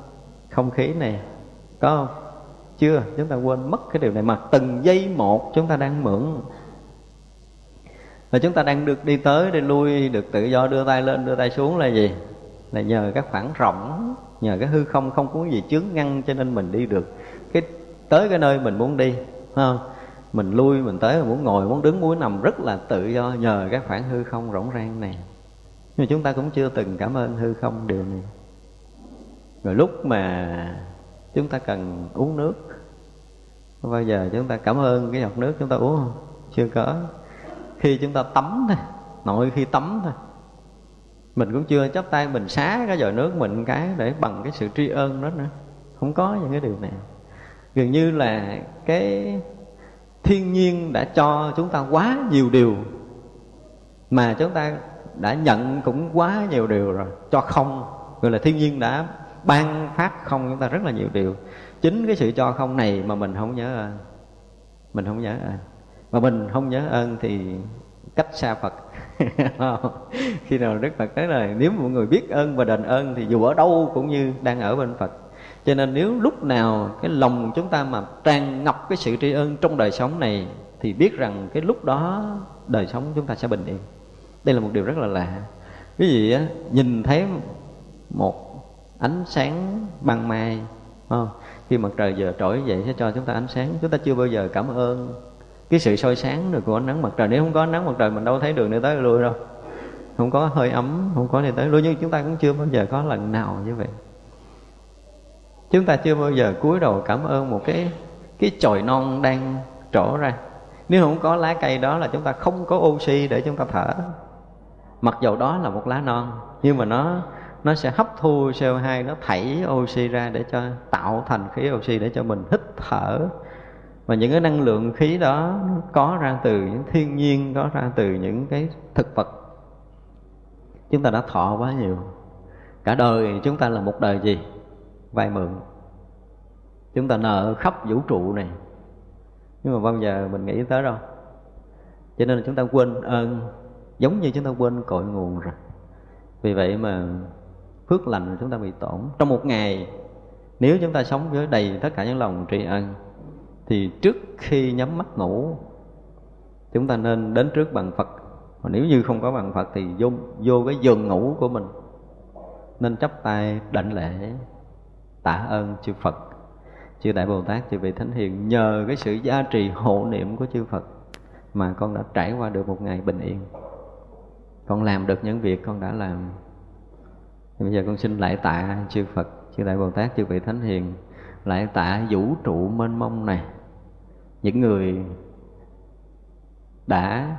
không khí này. Có không? Chưa. Chúng ta quên mất cái điều này mà từng giây một chúng ta đang mượn. Và chúng ta đang được đi tới, đi lui, được tự do đưa tay lên, đưa tay xuống là gì? Là nhờ các khoảng rộng nhờ cái hư không không có gì chướng ngăn cho nên mình đi được. Cái tới cái nơi mình muốn đi không? Mình lui, mình tới, mình muốn ngồi, muốn đứng, muốn nằm rất là tự do, nhờ cái khoảng hư không rỗng rang này. Nhưng chúng ta cũng chưa từng cảm ơn hư không điều này. Rồi lúc mà chúng ta cần uống nước, bao giờ chúng ta cảm ơn cái giọt nước chúng ta uống không? Chưa có. Khi chúng ta tắm thôi, nội khi tắm thôi, mình cũng chưa chấp tay mình xá cái giọt nước mình cái để bằng cái sự tri ân đó nữa. Không có những cái điều này. Gần như là cái thiên nhiên đã cho chúng ta quá nhiều điều mà chúng ta đã nhận cũng quá nhiều điều rồi, cho không. Gọi là thiên nhiên đã ban phát không chúng ta rất là nhiều điều. Chính cái sự cho không này mà mình không nhớ ơn. Mình không nhớ ơn. Mà mình không nhớ ơn thì cách xa phật. (laughs) Khi nào đức phật nói là nếu mọi người biết ơn và đền ơn thì dù ở đâu cũng như đang ở bên phật cho nên nếu lúc nào cái lòng chúng ta mà tràn ngập cái sự tri ân trong đời sống này, thì biết rằng cái lúc đó đời sống chúng ta sẽ bình yên. Đây là một điều rất là lạ. Cái gì á, nhìn thấy một ánh sáng ban mai không? khi mặt trời giờ trỗi dậy sẽ cho chúng ta ánh sáng. Chúng ta chưa bao giờ cảm ơn cái sự soi sáng được của ánh nắng mặt trời. Nếu không có ánh nắng mặt trời, mình đâu thấy đường đi tới lui đâu. Không có hơi ấm, không có đi tới. Lui nhưng chúng ta cũng chưa bao giờ có lần nào như vậy chúng ta chưa bao giờ cúi đầu cảm ơn một cái cái chồi non đang trổ ra. Nếu không có lá cây đó là chúng ta không có oxy để chúng ta thở. Mặc dầu đó là một lá non, nhưng mà nó nó sẽ hấp thu CO2 nó thảy oxy ra để cho, tạo thành khí oxy để cho mình hít thở. Và những cái năng lượng khí đó có ra từ những thiên nhiên, có ra từ những cái thực vật. Chúng ta đã thọ quá nhiều. Cả đời chúng ta là một đời gì? Vay mượn. Chúng ta nợ khắp vũ trụ này. Nhưng mà bao giờ mình nghĩ tới đâu? Cho nên là chúng ta quên ơn giống như chúng ta quên cội nguồn rồi. Vì vậy mà phước lành chúng ta bị tổn. Trong một ngày nếu chúng ta sống với đầy tất cả những lòng tri ân thì trước khi nhắm mắt ngủ chúng ta nên đến trước bằng Phật. Và nếu như không có bằng Phật thì vô, vô cái giường ngủ của mình nên chắp tay đảnh lễ tạ ơn chư Phật. Chư Đại Bồ Tát, chư vị Thánh Hiền, nhờ cái sự gia trì hộ niệm của chư Phật mà con đã trải qua được một ngày bình yên. Con làm được những việc con đã làm. Thì bây giờ con xin lại tạ chư Phật, chư Đại Bồ Tát, chư vị Thánh Hiền, lại tạ vũ trụ mênh mông này. Những người đã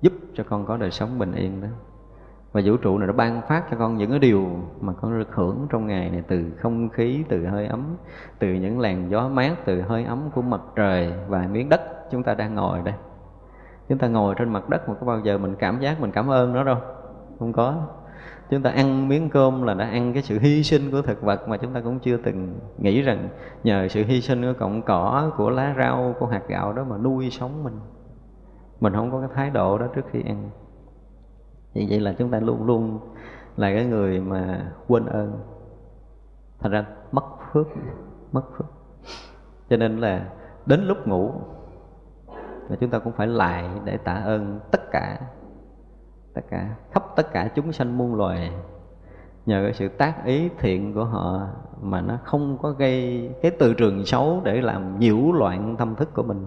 giúp cho con có đời sống bình yên đó và vũ trụ này nó ban phát cho con những cái điều mà con được hưởng trong ngày này, từ không khí, từ hơi ấm, từ những làn gió mát, từ hơi ấm của mặt trời và miếng đất chúng ta đang ngồi đây. Chúng ta ngồi trên mặt đất mà có bao giờ mình cảm giác, mình cảm ơn nó đâu? Không có. Chúng ta ăn miếng cơm là đã ăn cái sự hy sinh của thực vật mà chúng ta cũng chưa từng nghĩ rằng nhờ sự hy sinh của cọng cỏ, của lá rau, của hạt gạo đó mà nuôi sống mình. Mình không có cái thái độ đó trước khi ăn vì vậy là chúng ta luôn luôn là cái người mà quên ơn. Thành ra mất phước mất phước. Cho nên là đến lúc ngủ là chúng ta cũng phải lại để tạ ơn tất cả tất cả khắp tất cả chúng sanh muôn loài. Nhờ cái sự tác ý thiện của họ mà nó không có gây cái từ trường xấu để làm nhiễu loạn tâm thức của mình.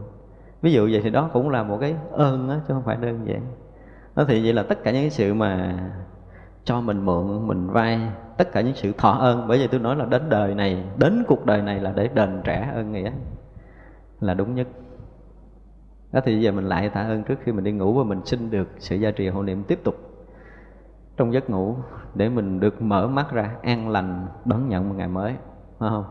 Ví dụ vậy thì đó cũng là một cái ơn đó, chứ không phải đơn giản nó thì vậy là tất cả những cái sự mà cho mình mượn, mình vay, tất cả những sự thọ ơn. Bởi vì tôi nói là đến đời này, đến cuộc đời này là để đền trả ơn nghĩa, là đúng nhất. Đó thì giờ mình lại tạ ơn trước khi mình đi ngủ và mình xin được sự gia trì hộ niệm tiếp tục trong giấc ngủ để mình được mở mắt ra an lành, đón nhận một ngày mới. Phải không?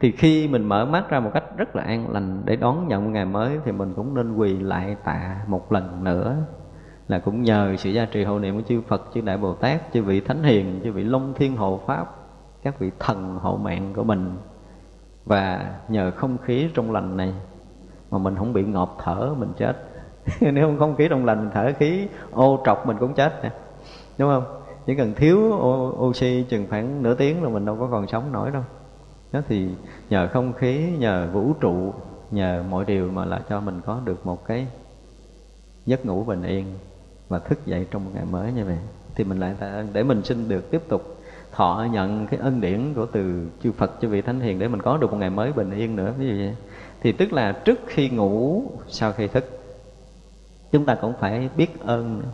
Thì khi mình mở mắt ra một cách rất là an lành để đón nhận một ngày mới thì mình cũng nên quỳ lại tạ một lần nữa là cũng nhờ sự gia trì hộ niệm của chư Phật, chư Đại Bồ Tát, chư vị Thánh Hiền, chư vị Long Thiên Hộ Pháp, các vị thần hộ mạng của mình. Và nhờ không khí trong lành này mà mình không bị ngọt thở mình chết. (laughs) Nếu không không khí trong lành mình thở khí ô trọc mình cũng chết nè. Đúng không? Chỉ cần thiếu oxy chừng khoảng nửa tiếng là mình đâu có còn sống nổi đâu. Đó thì nhờ không khí nhờ vũ trụ nhờ mọi điều mà là cho mình có được một cái giấc ngủ bình yên và thức dậy trong một ngày mới như vậy thì mình lại tạ ơn để mình xin được tiếp tục thọ nhận cái ân điển của từ chư Phật, chư vị thánh hiền để mình có được một ngày mới bình yên nữa, ví dụ vậy. Thì tức là trước khi ngủ, sau khi thức, chúng ta cũng phải biết ơn. Nữa.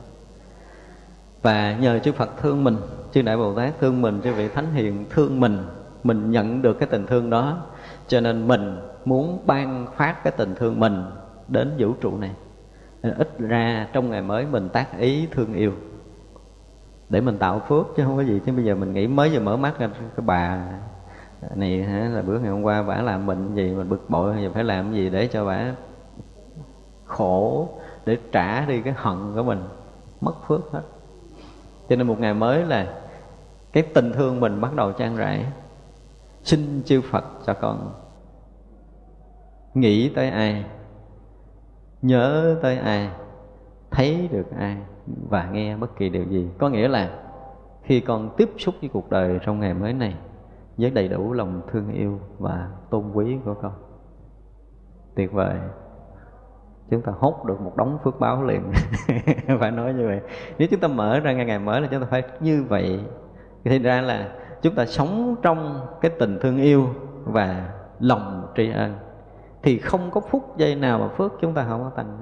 và nhờ chư Phật thương mình, chư Đại Bồ Tát thương mình, chư vị Thánh Hiền thương mình mình nhận được cái tình thương đó. Cho nên mình muốn ban phát cái tình thương mình đến vũ trụ này ít ra trong ngày mới mình tác ý thương yêu để mình tạo phước chứ không có gì. Chứ bây giờ mình nghĩ mới vừa mở mắt ra cái bà này hả, là bữa ngày hôm qua bả làm bệnh gì mình bực bội giờ phải làm gì để cho bả khổ để trả đi cái hận của mình. Mất phước hết. Cho nên một ngày mới là cái tình thương mình bắt đầu trang rải xin chư phật cho con nghĩ tới ai nhớ tới ai, thấy được ai và nghe bất kỳ điều gì. Có nghĩa là khi con tiếp xúc với cuộc đời trong ngày mới này với đầy đủ lòng thương yêu và tôn quý của con, tuyệt vời. Chúng ta hốt được một đống phước báo liền. (laughs) Phải nói như vậy. Nếu chúng ta mở ra ngày ngày mới là chúng ta phải như vậy. Thì ra là chúng ta sống trong cái tình thương yêu và lòng tri ân thì không có phút giây nào mà phước chúng ta không có thành.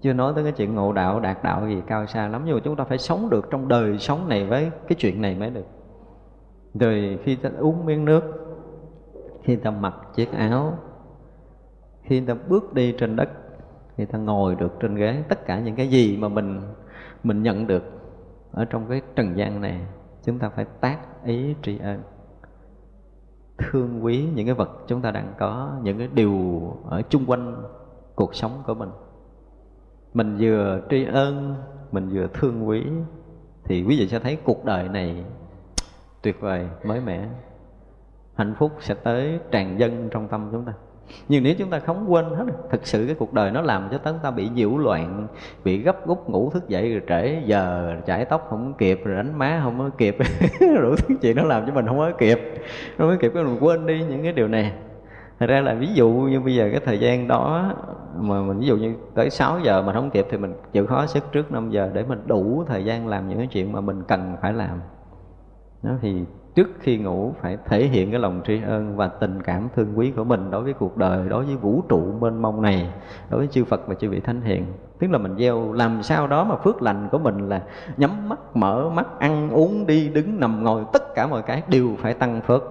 chưa nói tới cái chuyện ngộ đạo, đạt đạo gì cao xa lắm, nhưng mà chúng ta phải sống được trong đời sống này với cái chuyện này mới được rồi khi ta uống miếng nước, khi ta mặc chiếc áo, khi ta bước đi trên đất, khi ta ngồi được trên ghế, tất cả những cái gì mà mình mình nhận được ở trong cái trần gian này, chúng ta phải tác ý tri ân thương quý những cái vật chúng ta đang có, những cái điều ở chung quanh cuộc sống của mình. Mình vừa tri ân, mình vừa thương quý, thì quý vị sẽ thấy cuộc đời này tuyệt vời, mới mẻ. Hạnh phúc sẽ tới tràn dân trong tâm chúng ta nhưng nếu chúng ta không quên hết, thực sự cái cuộc đời nó làm cho chúng ta bị nhiễu loạn, bị gấp gúc ngủ thức dậy rồi trễ giờ, chải tóc không kịp, rồi đánh má không có kịp (laughs) đủ thứ chuyện nó làm cho mình không có kịp, không có kịp cái mình quên đi những cái điều này Thật ra là ví dụ như bây giờ cái thời gian đó, mà mình ví dụ như tới 6 giờ mà không kịp thì mình chịu khó sức trước 5 giờ để mình đủ thời gian làm những cái chuyện mà mình cần phải làm. Đó, thì trước khi ngủ phải thể hiện cái lòng tri ân và tình cảm thương quý của mình đối với cuộc đời, đối với vũ trụ mênh mông này, đối với chư Phật và chư vị thánh hiền. Tức là mình gieo làm sao đó mà phước lành của mình là nhắm mắt, mở mắt, ăn uống, đi, đứng, nằm, ngồi, tất cả mọi cái đều phải tăng phước.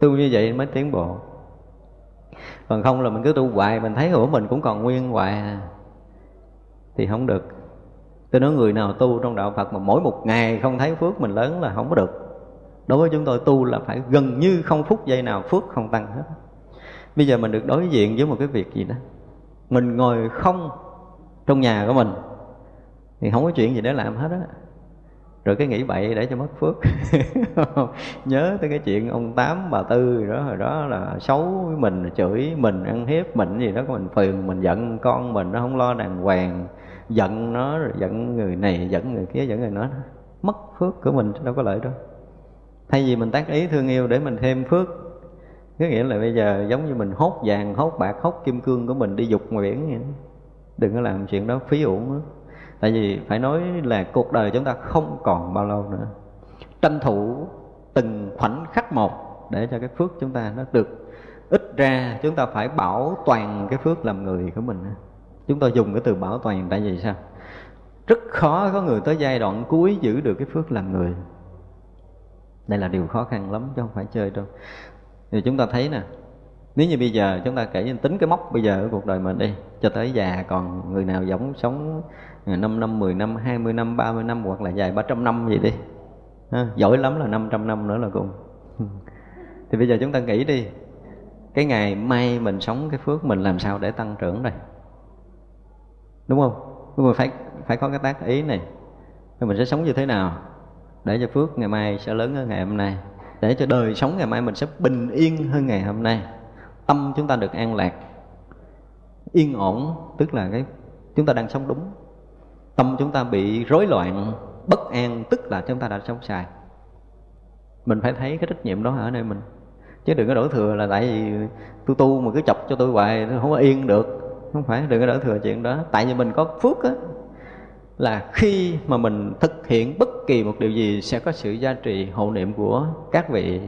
Tu như vậy mới tiến bộ còn không là mình cứ tu hoài mình thấy của mình cũng còn nguyên hoài à. thì không được tôi nói người nào tu trong đạo phật mà mỗi một ngày không thấy phước mình lớn là không có được đối với chúng tôi, tu là phải gần như không phút giây nào phước không tăng hết. Bây giờ mình được đối diện với một cái việc gì đó. Mình ngồi không trong nhà của mình, thì không có chuyện gì để làm hết á. Rồi cái nghĩ bậy để cho mất phước. (laughs) Nhớ tới cái chuyện ông tám, bà tư đó, hồi đó là xấu với mình, chửi mình, ăn hiếp mình gì đó mình phiền mình giận con mình, nó không lo đàng hoàng, giận nó, rồi giận người này, giận người kia, giận người nó mất phước của mình đâu có lợi đâu thay vì mình tác ý thương yêu để mình thêm phước, có nghĩa là bây giờ giống như mình hốt vàng, hốt bạc, hốt kim cương của mình đi dục ngoài biển vậy đừng có làm chuyện đó phí uổng nữa tại vì phải nói là cuộc đời chúng ta không còn bao lâu nữa. Tranh thủ từng khoảnh khắc một để cho cái phước chúng ta nó được ít ra chúng ta phải bảo toàn cái phước làm người của mình chúng ta dùng cái từ bảo toàn tại vì sao? Rất khó có người tới giai đoạn cuối giữ được cái phước làm người đây là điều khó khăn lắm chứ không phải chơi đâu. Thì chúng ta thấy nè nếu như bây giờ chúng ta kể tính cái mốc bây giờ ở cuộc đời mình đi cho tới già còn người nào giống sống 5 năm, 10 năm, 20 năm, 30 năm hoặc là dài 300 năm gì đi ha, Giỏi lắm là 500 năm nữa là cùng. (laughs) Thì bây giờ chúng ta nghĩ đi Cái ngày mai mình sống cái phước mình làm sao để tăng trưởng đây? Đúng không? Nhưng mà phải phải có cái tác ý này. Thì mình sẽ sống như thế nào? Để cho phước ngày mai sẽ lớn hơn ngày hôm nay. Để cho đời sống ngày mai mình sẽ bình yên hơn ngày hôm nay. Tâm chúng ta được an lạc. Yên ổn, Tức là cái chúng ta đang sống đúng. Tâm chúng ta bị rối loạn, bất an, tức là chúng ta đã sống sai. Mình phải thấy cái trách nhiệm đó ở nơi mình. Chứ đừng có đổ thừa là tại vì tôi tu mà cứ chọc cho tôi hoài, tôi không có yên được. Không phải, đừng có đổ thừa chuyện đó. Tại vì mình có phước á là khi mà mình thực hiện bất kỳ một điều gì sẽ có sự gia trì hộ niệm của các vị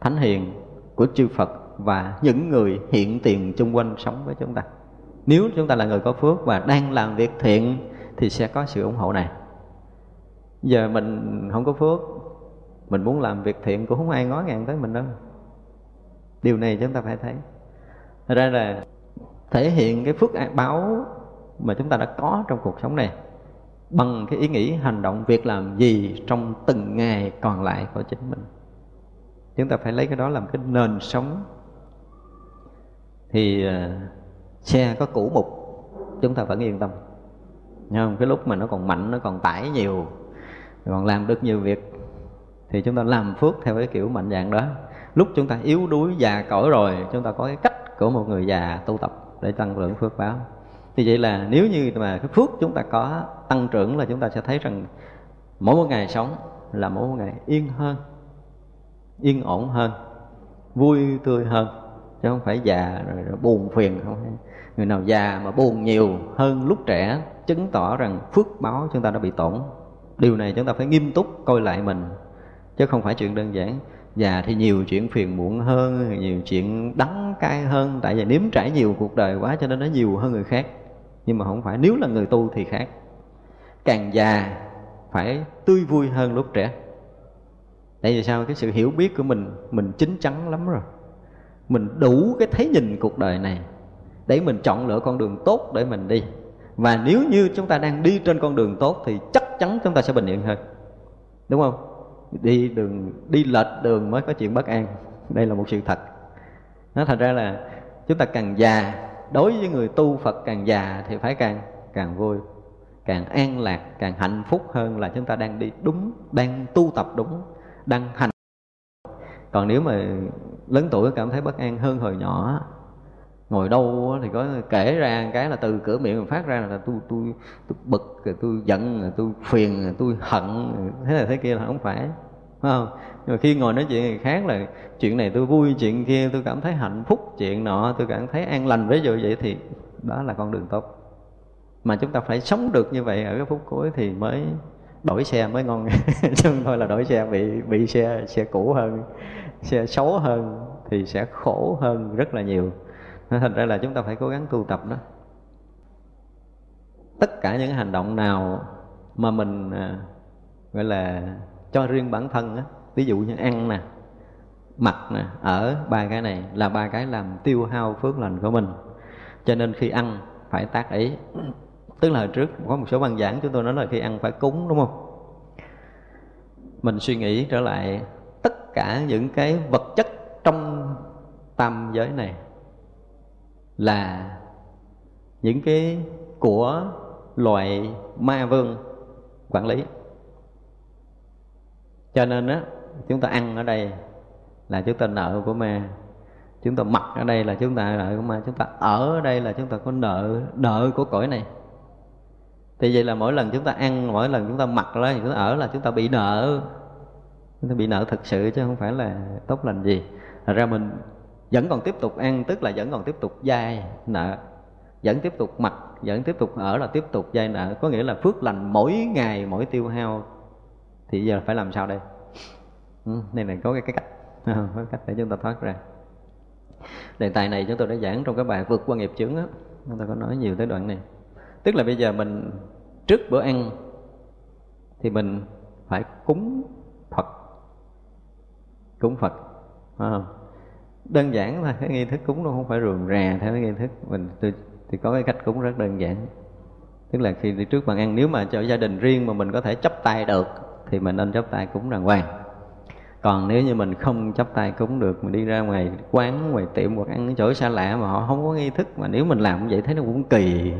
thánh hiền, của chư Phật và những người hiện tiền chung quanh sống với chúng ta. Nếu chúng ta là người có phước và đang làm việc thiện thì sẽ có sự ủng hộ này. Giờ mình không có phước, mình muốn làm việc thiện cũng không ai ngó ngàng tới mình đâu. Điều này chúng ta phải thấy. Thật ra là thể hiện cái phước báo mà chúng ta đã có trong cuộc sống này bằng cái ý nghĩ hành động việc làm gì trong từng ngày còn lại của chính mình. Chúng ta phải lấy cái đó làm cái nền sống. Thì uh, xe có cũ mục chúng ta vẫn yên tâm. Nghe không? Cái lúc mà nó còn mạnh, nó còn tải nhiều Còn làm được nhiều việc Thì chúng ta làm phước theo cái kiểu mạnh dạng đó. Lúc chúng ta yếu đuối, già cõi rồi Chúng ta có cái cách của một người già tu tập Để tăng lượng phước báo. Thì vậy là nếu như mà cái phước chúng ta có tăng trưởng Là chúng ta sẽ thấy rằng Mỗi một ngày sống là mỗi một ngày yên hơn yên ổn hơn vui tươi hơn. Chứ không phải già rồi, rồi buồn phiền không người nào già mà buồn nhiều hơn lúc trẻ chứng tỏ rằng phước báo chúng ta đã bị tổn. Điều này chúng ta phải nghiêm túc coi lại mình chứ không phải chuyện đơn giản. Già thì nhiều chuyện phiền muộn hơn nhiều chuyện đắng cay hơn. Tại vì nếm trải nhiều cuộc đời quá cho nên nó nhiều hơn người khác nhưng mà không phải, nếu là người tu thì khác. Càng già, phải tươi vui hơn lúc trẻ. Tại vì sao? Cái sự hiểu biết của mình mình chín chắn lắm rồi. Mình đủ cái thấy nhìn cuộc đời này để mình chọn lựa con đường tốt để mình đi. Và nếu như chúng ta đang đi trên con đường tốt thì chắc chắn chúng ta sẽ bình yên hơn. Đúng không? Đi đường, đi lệch đường mới có chuyện bất an. Đây là một sự thật. Nó thật ra là chúng ta càng già đối với người tu phật càng già thì phải càng càng vui, càng an lạc, càng hạnh phúc hơn là chúng ta đang đi đúng, đang tu tập đúng, đang hành. Còn nếu mà lớn tuổi cảm thấy bất an hơn hồi nhỏ, ngồi đâu thì có kể ra cái là từ cửa miệng phát ra là tôi tôi tôi bực, rồi tôi giận, rồi tôi phiền, rồi tôi hận, thế này thế kia là không phải phải không? Nhưng mà khi ngồi nói chuyện người khác là chuyện này tôi vui, chuyện kia tôi cảm thấy hạnh phúc, chuyện nọ tôi cảm thấy an lành. Ví dụ vậy thì đó là con đường tốt. Mà chúng ta phải sống được như vậy ở cái phút cuối thì mới đổi xe, mới ngon. (laughs) Chứ thôi là đổi xe, bị bị xe xe cũ hơn, xe xấu hơn thì sẽ khổ hơn rất là nhiều. Thành ra là chúng ta phải cố gắng tu tập đó. Tất cả những hành động nào mà mình à, gọi là cho riêng bản thân á ví dụ như ăn nè, mặc nè, ở ba cái này là ba cái làm tiêu hao phước lành của mình. Cho nên khi ăn phải tác ý. Tức là trước có một số văn giảng chúng tôi nói là khi ăn phải cúng, đúng không? Mình suy nghĩ trở lại tất cả những cái vật chất trong tam giới này là những cái của loại ma vương quản lý. Cho nên á chúng ta ăn ở đây là chúng ta nợ của ma. Chúng ta mặc ở đây là chúng ta nợ của ma. Chúng ta ở ở đây là chúng ta có nợ nợ của cõi này. Thì vậy là mỗi lần chúng ta ăn, mỗi lần chúng ta mặc ra, chúng ta ở là chúng ta bị nợ. Chúng ta bị nợ thực sự chứ không phải là tốt lành gì. Thật ra mình vẫn còn tiếp tục ăn, tức là vẫn còn tiếp tục dai nợ. Vẫn tiếp tục mặc, vẫn tiếp tục ở là tiếp tục dai nợ. Có nghĩa là phước lành mỗi ngày, mỗi tiêu hao. Thì giờ phải làm sao đây? Ừ, đây là có cái, cái cách. (laughs) Có cách để chúng ta thoát ra. Đề tài này chúng tôi đã giảng trong cái bài vượt qua nghiệp chướng á. Chúng ta có nói nhiều tới đoạn này. Tức là bây giờ mình trước bữa ăn thì mình phải cúng phật. Cúng phật phải không? Đơn giản thôi cái nghi thức cúng nó không phải rườm rà theo cái nghi thức. Mình tôi thì có cái cách cúng rất đơn giản. Tức là khi đi trước bàn ăn nếu mà cho gia đình riêng mà mình có thể chấp tay được thì mình nên chấp tay cúng đàng hoàng còn nếu như mình không chấp tay cúng được, mình đi ra ngoài quán, ngoài tiệm hoặc ăn chỗ xa lạ mà họ không có nghi thức, mà nếu mình làm như vậy thấy nó cũng kỳ,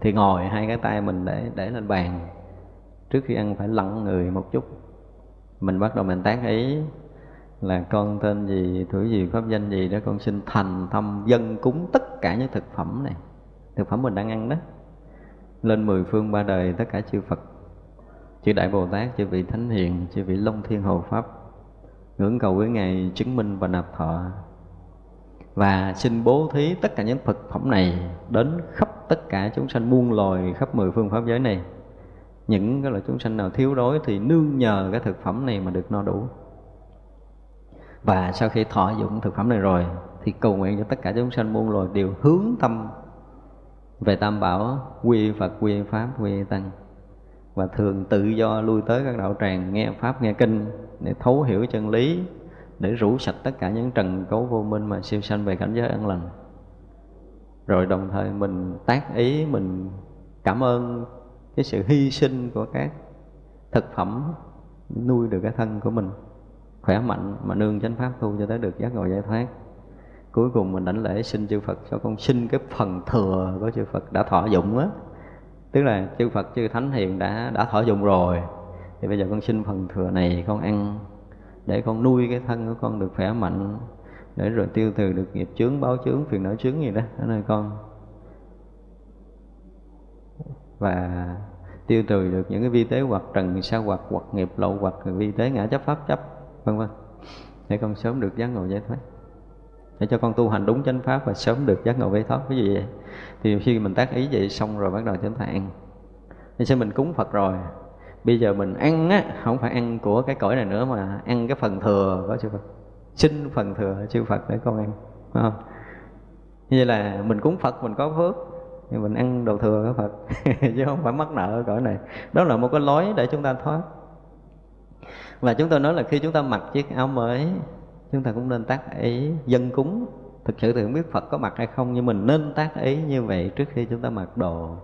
thì ngồi hai cái tay mình để để lên bàn. Trước khi ăn phải lặng người một chút. Mình bắt đầu mình tán ý là con tên gì tuổi gì, pháp danh gì đó, con xin thành tâm dân cúng tất cả những thực phẩm này. Thực phẩm mình đang ăn đó. Lên mười phương ba đời tất cả chư Phật. Chư Đại Bồ Tát, chư vị Thánh Hiền, chư vị Long Thiên Hộ Pháp ngưỡng cầu với Ngài, chứng minh và nạp thọ. Và xin bố thí tất cả những thực phẩm này đến khắp tất cả chúng sanh muôn loài, khắp mười phương pháp giới này. Những cái loại chúng sanh nào thiếu đói thì nương nhờ cái thực phẩm này mà được no đủ. Và sau khi thọ dụng thực phẩm này rồi, thì cầu nguyện cho tất cả chúng sanh muôn loài đều hướng tâm về tam bảo, quy phật, quy pháp, quy tăng và thường tự do lui tới các đạo tràng, nghe pháp, nghe kinh, để thấu hiểu chân lý, để rủ sạch tất cả những trần cấu vô minh mà siêu sanh về cảnh giới an lành. Rồi đồng thời mình tác ý, mình cảm ơn cái sự hy sinh của các thực phẩm nuôi được cái thân của mình, khỏe mạnh mà nương chánh pháp tu cho tới được giác ngộ giải thoát. Cuối cùng mình đảnh lễ xin chư Phật cho con xin cái phần thừa của chư Phật đã thọ dụng á tức là chư Phật, chư Thánh Hiền đã đã thọ dụng rồi. Thì bây giờ con xin phần thừa này con ăn để con nuôi cái thân của con được khỏe mạnh, để rồi tiêu trừ được nghiệp chướng, báo chướng, phiền não chướng gì đó. Ở nơi con. Và tiêu trừ được những cái vi tế hoặc trần sa hoặc hoặc nghiệp lộ hoặc vi tế ngã chấp pháp chấp, vân vân. Để con sớm được giác ngộ giải thoát. Để cho con tu hành đúng chánh pháp và sớm được giác ngộ giải thoát. Cái gì vậy thì khi mình tác ý vậy xong rồi bắt đầu chánh ta thì sao mình cúng phật rồi. Bây giờ mình ăn á, không phải ăn của cái cõi này nữa mà ăn cái phần thừa của chư phật? Xin phần thừa, chư phật để con ăn, phải không? Như vậy là mình cúng phật mình có phước, thì mình ăn đồ thừa của phật, (laughs) chứ không phải mắc nợ ở cõi này. Đó là một cái lối để chúng ta thoát. Và chúng tôi nói là khi chúng ta mặc chiếc áo mới, chúng ta cũng nên tác ý dân cúng thực sự thì không biết phật có mặt hay không, nhưng mình nên tác ý như vậy trước khi chúng ta mặc đồ.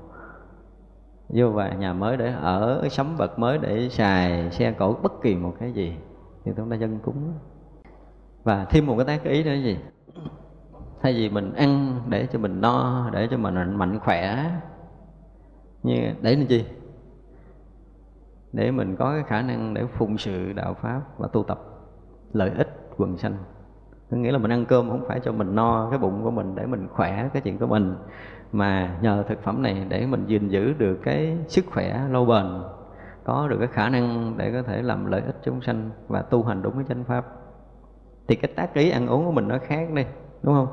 Vô vào nhà mới để ở sắm vật mới để xài, xe cổ bất kỳ một cái gì, thì chúng ta dân cúng. Và thêm một cái tác ý nữa gì? Thay vì mình ăn để cho mình no, để cho mình mạnh khỏe, như để làm gì để mình có cái khả năng để phụng sự đạo pháp và tu tập lợi ích quần sanh có nghĩa là mình ăn cơm không phải cho mình no cái bụng của mình để mình khỏe cái chuyện của mình. Mà nhờ thực phẩm này để mình gìn giữ được cái sức khỏe lâu bền có được cái khả năng để có thể làm lợi ích chúng sanh và tu hành đúng cái chánh pháp. Thì cái tác ý ăn uống của mình nó khác đi đúng không?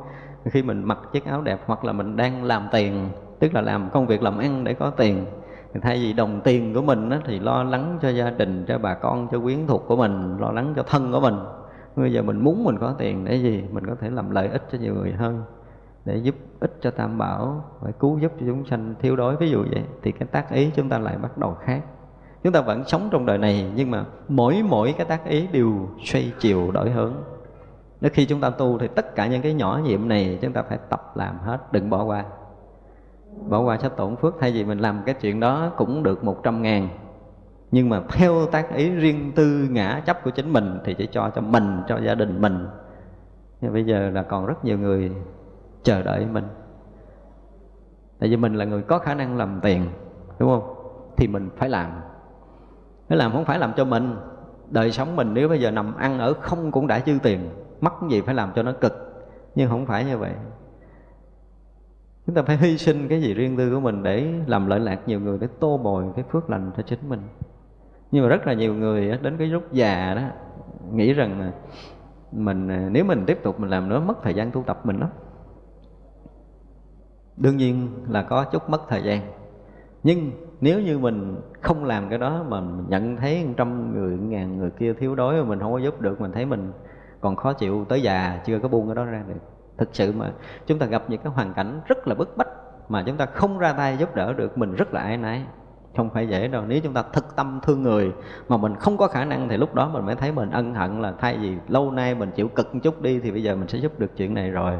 Khi mình mặc chiếc áo đẹp hoặc là mình đang làm tiền tức là làm công việc làm ăn để có tiền thì thay vì đồng tiền của mình đó, thì lo lắng cho gia đình cho bà con cho quyến thuộc của mình lo lắng cho thân của mình bây giờ mình muốn mình có tiền để gì? Mình có thể làm lợi ích cho nhiều người hơn, để giúp ích cho tam bảo, phải cứu giúp cho chúng sanh thiếu đói. Ví dụ vậy, thì cái tác ý chúng ta lại bắt đầu khác. Chúng ta vẫn sống trong đời này, nhưng mà mỗi mỗi cái tác ý đều xoay chiều đổi hướng. Nếu khi chúng ta tu thì tất cả những cái nhỏ nhiệm này chúng ta phải tập làm hết, đừng bỏ qua. Bỏ qua sẽ tổn phước, thay vì mình làm cái chuyện đó cũng được một trăm ngàn nhưng mà theo tác ý riêng tư ngã chấp của chính mình thì chỉ cho cho mình, cho gia đình mình. Nhưng bây giờ là còn rất nhiều người chờ đợi mình. Tại vì mình là người có khả năng làm tiền, đúng không? Thì mình phải làm. Phải làm không phải làm cho mình. Đời sống mình nếu bây giờ nằm ăn ở không cũng đã dư tiền, mắc gì phải làm cho nó cực. Nhưng không phải như vậy. Chúng ta phải hy sinh cái gì riêng tư của mình để làm lợi lạc nhiều người, để tô bồi cái phước lành cho chính mình nhưng mà rất là nhiều người đến cái lúc già đó, nghĩ rằng mình à, nếu mình tiếp tục mình làm nữa, mất thời gian tu tập mình lắm. Đương nhiên là có chút mất thời gian. Nhưng nếu như mình không làm cái đó mà mình nhận thấy trăm người ngàn người kia thiếu đói mà mình không có giúp được, mình thấy mình còn khó chịu tới già, chưa có buông cái đó ra được. Thực sự mà chúng ta gặp những cái hoàn cảnh rất là bức bách mà chúng ta không ra tay giúp đỡ được, mình rất là ai nấy không phải dễ đâu. Nếu chúng ta thực tâm thương người mà mình không có khả năng thì lúc đó mình mới thấy mình ân hận là thay vì lâu nay mình chịu cực một chút đi thì bây giờ mình sẽ giúp được chuyện này rồi.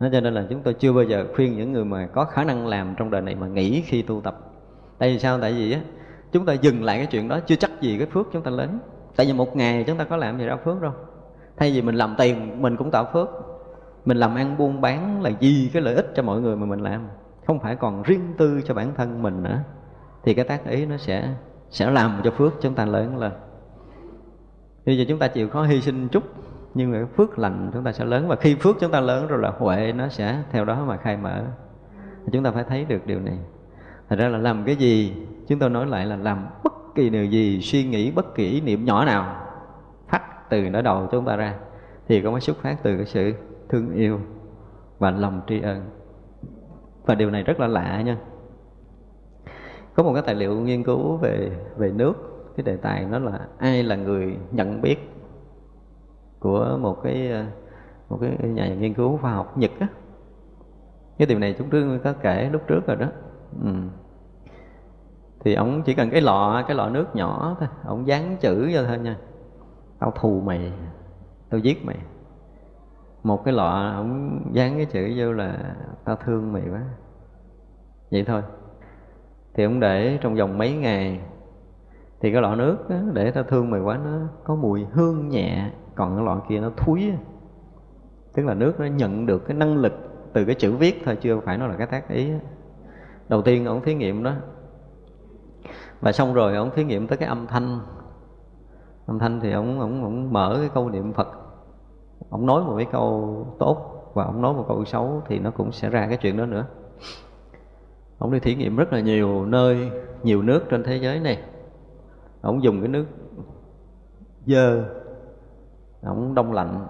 Nó cho nên là chúng tôi chưa bao giờ khuyên những người mà có khả năng làm trong đời này mà nghỉ khi tu tập. Tại vì sao? Tại vì á, chúng ta dừng lại cái chuyện đó, chưa chắc gì cái phước chúng ta lớn. Tại vì một ngày chúng ta có làm gì ra phước đâu. Thay vì mình làm tiền, mình cũng tạo phước. Mình làm ăn buôn bán là gì cái lợi ích cho mọi người mà mình làm không phải còn riêng tư cho bản thân mình nữa. Thì cái tác ý nó sẽ sẽ làm cho phước chúng ta lớn lên. Bây giờ chúng ta chịu khó hy sinh chút, nhưng mà phước lành chúng ta sẽ lớn. Và khi phước chúng ta lớn rồi là huệ nó sẽ theo đó mà khai mở. Chúng ta phải thấy được điều này. Thật ra là làm cái gì, chúng tôi nói lại là làm bất kỳ điều gì, suy nghĩ bất kỳ ý niệm nhỏ nào, phát từ nó đầu chúng ta ra, thì có mới xuất phát từ cái sự thương yêu và lòng tri ân và điều này rất là lạ nha. Có một cái tài liệu nghiên cứu về về nước. Cái đề tài nó là ai là người nhận biết của một cái một cái nhà nghiên cứu khoa học Nhật á. Cái điều này chúng tôi có kể lúc trước rồi đó. Ừ. thì ông chỉ cần cái lọ cái lọ nước nhỏ thôi. Ông dán chữ vô thôi nha. Tao thù mày, tao giết mày một cái lọ ông dán cái chữ vô là tao thương mày quá. Vậy thôi. Thì ông để trong vòng mấy ngày. Thì cái lọ nước đó, để tao thương mày quá nó có mùi hương nhẹ còn cái lọ kia nó thúi tức là nước nó nhận được cái năng lực từ cái chữ viết thôi chưa phải nó là cái tác ý đầu tiên ông thí nghiệm đó. Và xong rồi ông thí nghiệm tới cái âm thanh. Âm thanh thì ông ông ông mở cái câu niệm phật ông nói một cái câu tốt và ông nói một câu xấu thì nó cũng sẽ ra cái chuyện đó nữa. Ông đi thí nghiệm rất là nhiều nơi nhiều nước trên thế giới này. Ông dùng cái nước dơ ông đông lạnh.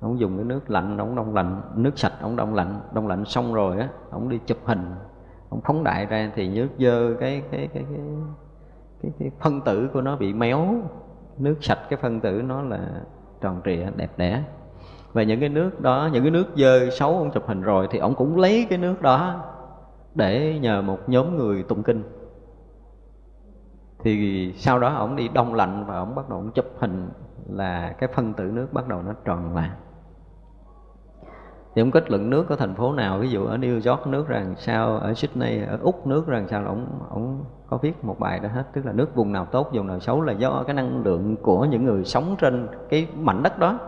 Ông dùng cái nước lạnh ông đông lạnh. Nước sạch ông đông lạnh. Đông lạnh xong rồi á ông đi chụp hình. Ông phóng đại ra thì nước dơ cái cái cái cái cái, cái phân tử của nó bị méo. Nước sạch cái phân tử nó là tròn trịa đẹp đẽ và những cái nước đó, những cái nước dơ xấu ông chụp hình rồi thì ông cũng lấy cái nước đó để nhờ một nhóm người tụng kinh. Thì sau đó ông đi đông lạnh và ông bắt đầu ông chụp hình là cái phân tử nước bắt đầu nó tròn lại. Thì ông kết luận nước ở thành phố nào, ví dụ ở New York nước rằng sao, ở Sydney, ở Úc nước rằng sao là ông ông có viết một bài đó hết. Tức là nước vùng nào tốt, vùng nào xấu là do cái năng lượng của những người sống trên cái mảnh đất đó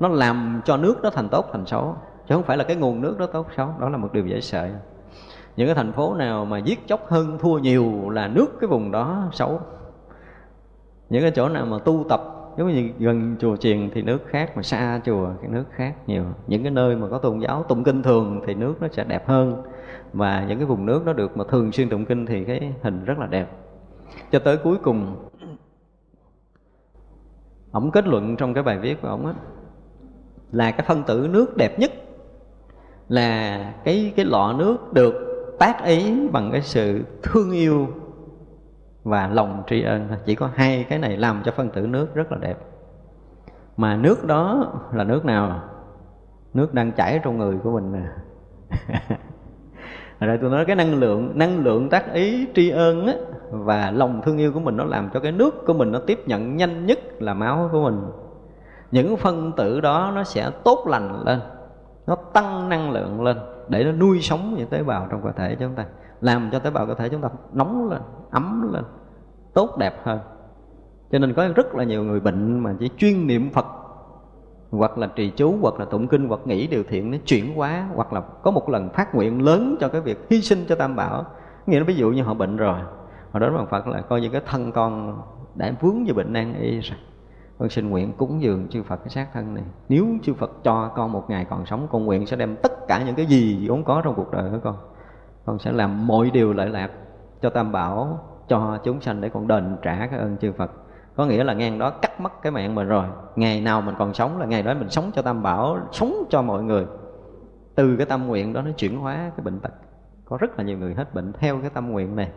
nó làm cho nước đó thành tốt, thành xấu. Chứ không phải là cái nguồn nước đó tốt, xấu. Đó là một điều dễ sợ. Những cái thành phố nào mà giết chóc hơn, thua nhiều là nước cái vùng đó xấu. Những cái chỗ nào mà tu tập, giống như gần chùa chiền thì nước khác, mà xa chùa cái nước khác nhiều. Những cái nơi mà có tôn giáo, tụng kinh thường thì nước nó sẽ đẹp hơn. Và những cái vùng nước nó được mà thường xuyên tụng kinh thì cái hình rất là đẹp. Cho tới cuối cùng, ổng kết luận trong cái bài viết của ổng á là cái phân tử nước đẹp nhất là cái cái lọ nước được tác ý bằng cái sự thương yêu và lòng tri ân. Chỉ có hai cái này làm cho phân tử nước rất là đẹp. Mà nước đó là nước nào? Nước đang chảy trong người của mình nè. (laughs) Rồi tôi nói cái năng lượng năng lượng tác ý tri ân á, và lòng thương yêu của mình nó làm cho cái nước của mình nó tiếp nhận nhanh nhất là máu của mình những phân tử đó nó sẽ tốt lành lên, nó tăng năng lượng lên để nó nuôi sống những tế bào trong cơ thể chúng ta, làm cho tế bào cơ thể chúng ta nóng lên, ấm lên, tốt đẹp hơn. Cho nên có rất là nhiều người bệnh mà chỉ chuyên niệm phật, hoặc là trì chú, hoặc là tụng kinh, hoặc nghĩ điều thiện nó chuyển hóa, hoặc là có một lần phát nguyện lớn cho cái việc hy sinh cho tam bảo. Nghĩa là ví dụ như họ bệnh rồi, họ đến bằng phật là coi như cái thân con đã vướng về bệnh nan y rồi con xin nguyện cúng dường chư Phật cái xác thân này. Nếu chư Phật cho con một ngày còn sống, Con nguyện sẽ đem tất cả những cái gì vốn có trong cuộc đời của con. Con sẽ làm mọi điều lợi lạc cho Tam Bảo, Cho chúng sanh để con đền trả cái ơn chư Phật. Có nghĩa là ngang đó cắt mất cái mạng mình rồi. Ngày nào mình còn sống là ngày đó mình sống cho Tam Bảo, Sống cho mọi người. Từ cái tâm nguyện đó nó chuyển hóa cái bệnh tật. Có rất là nhiều người hết bệnh theo cái tâm nguyện này.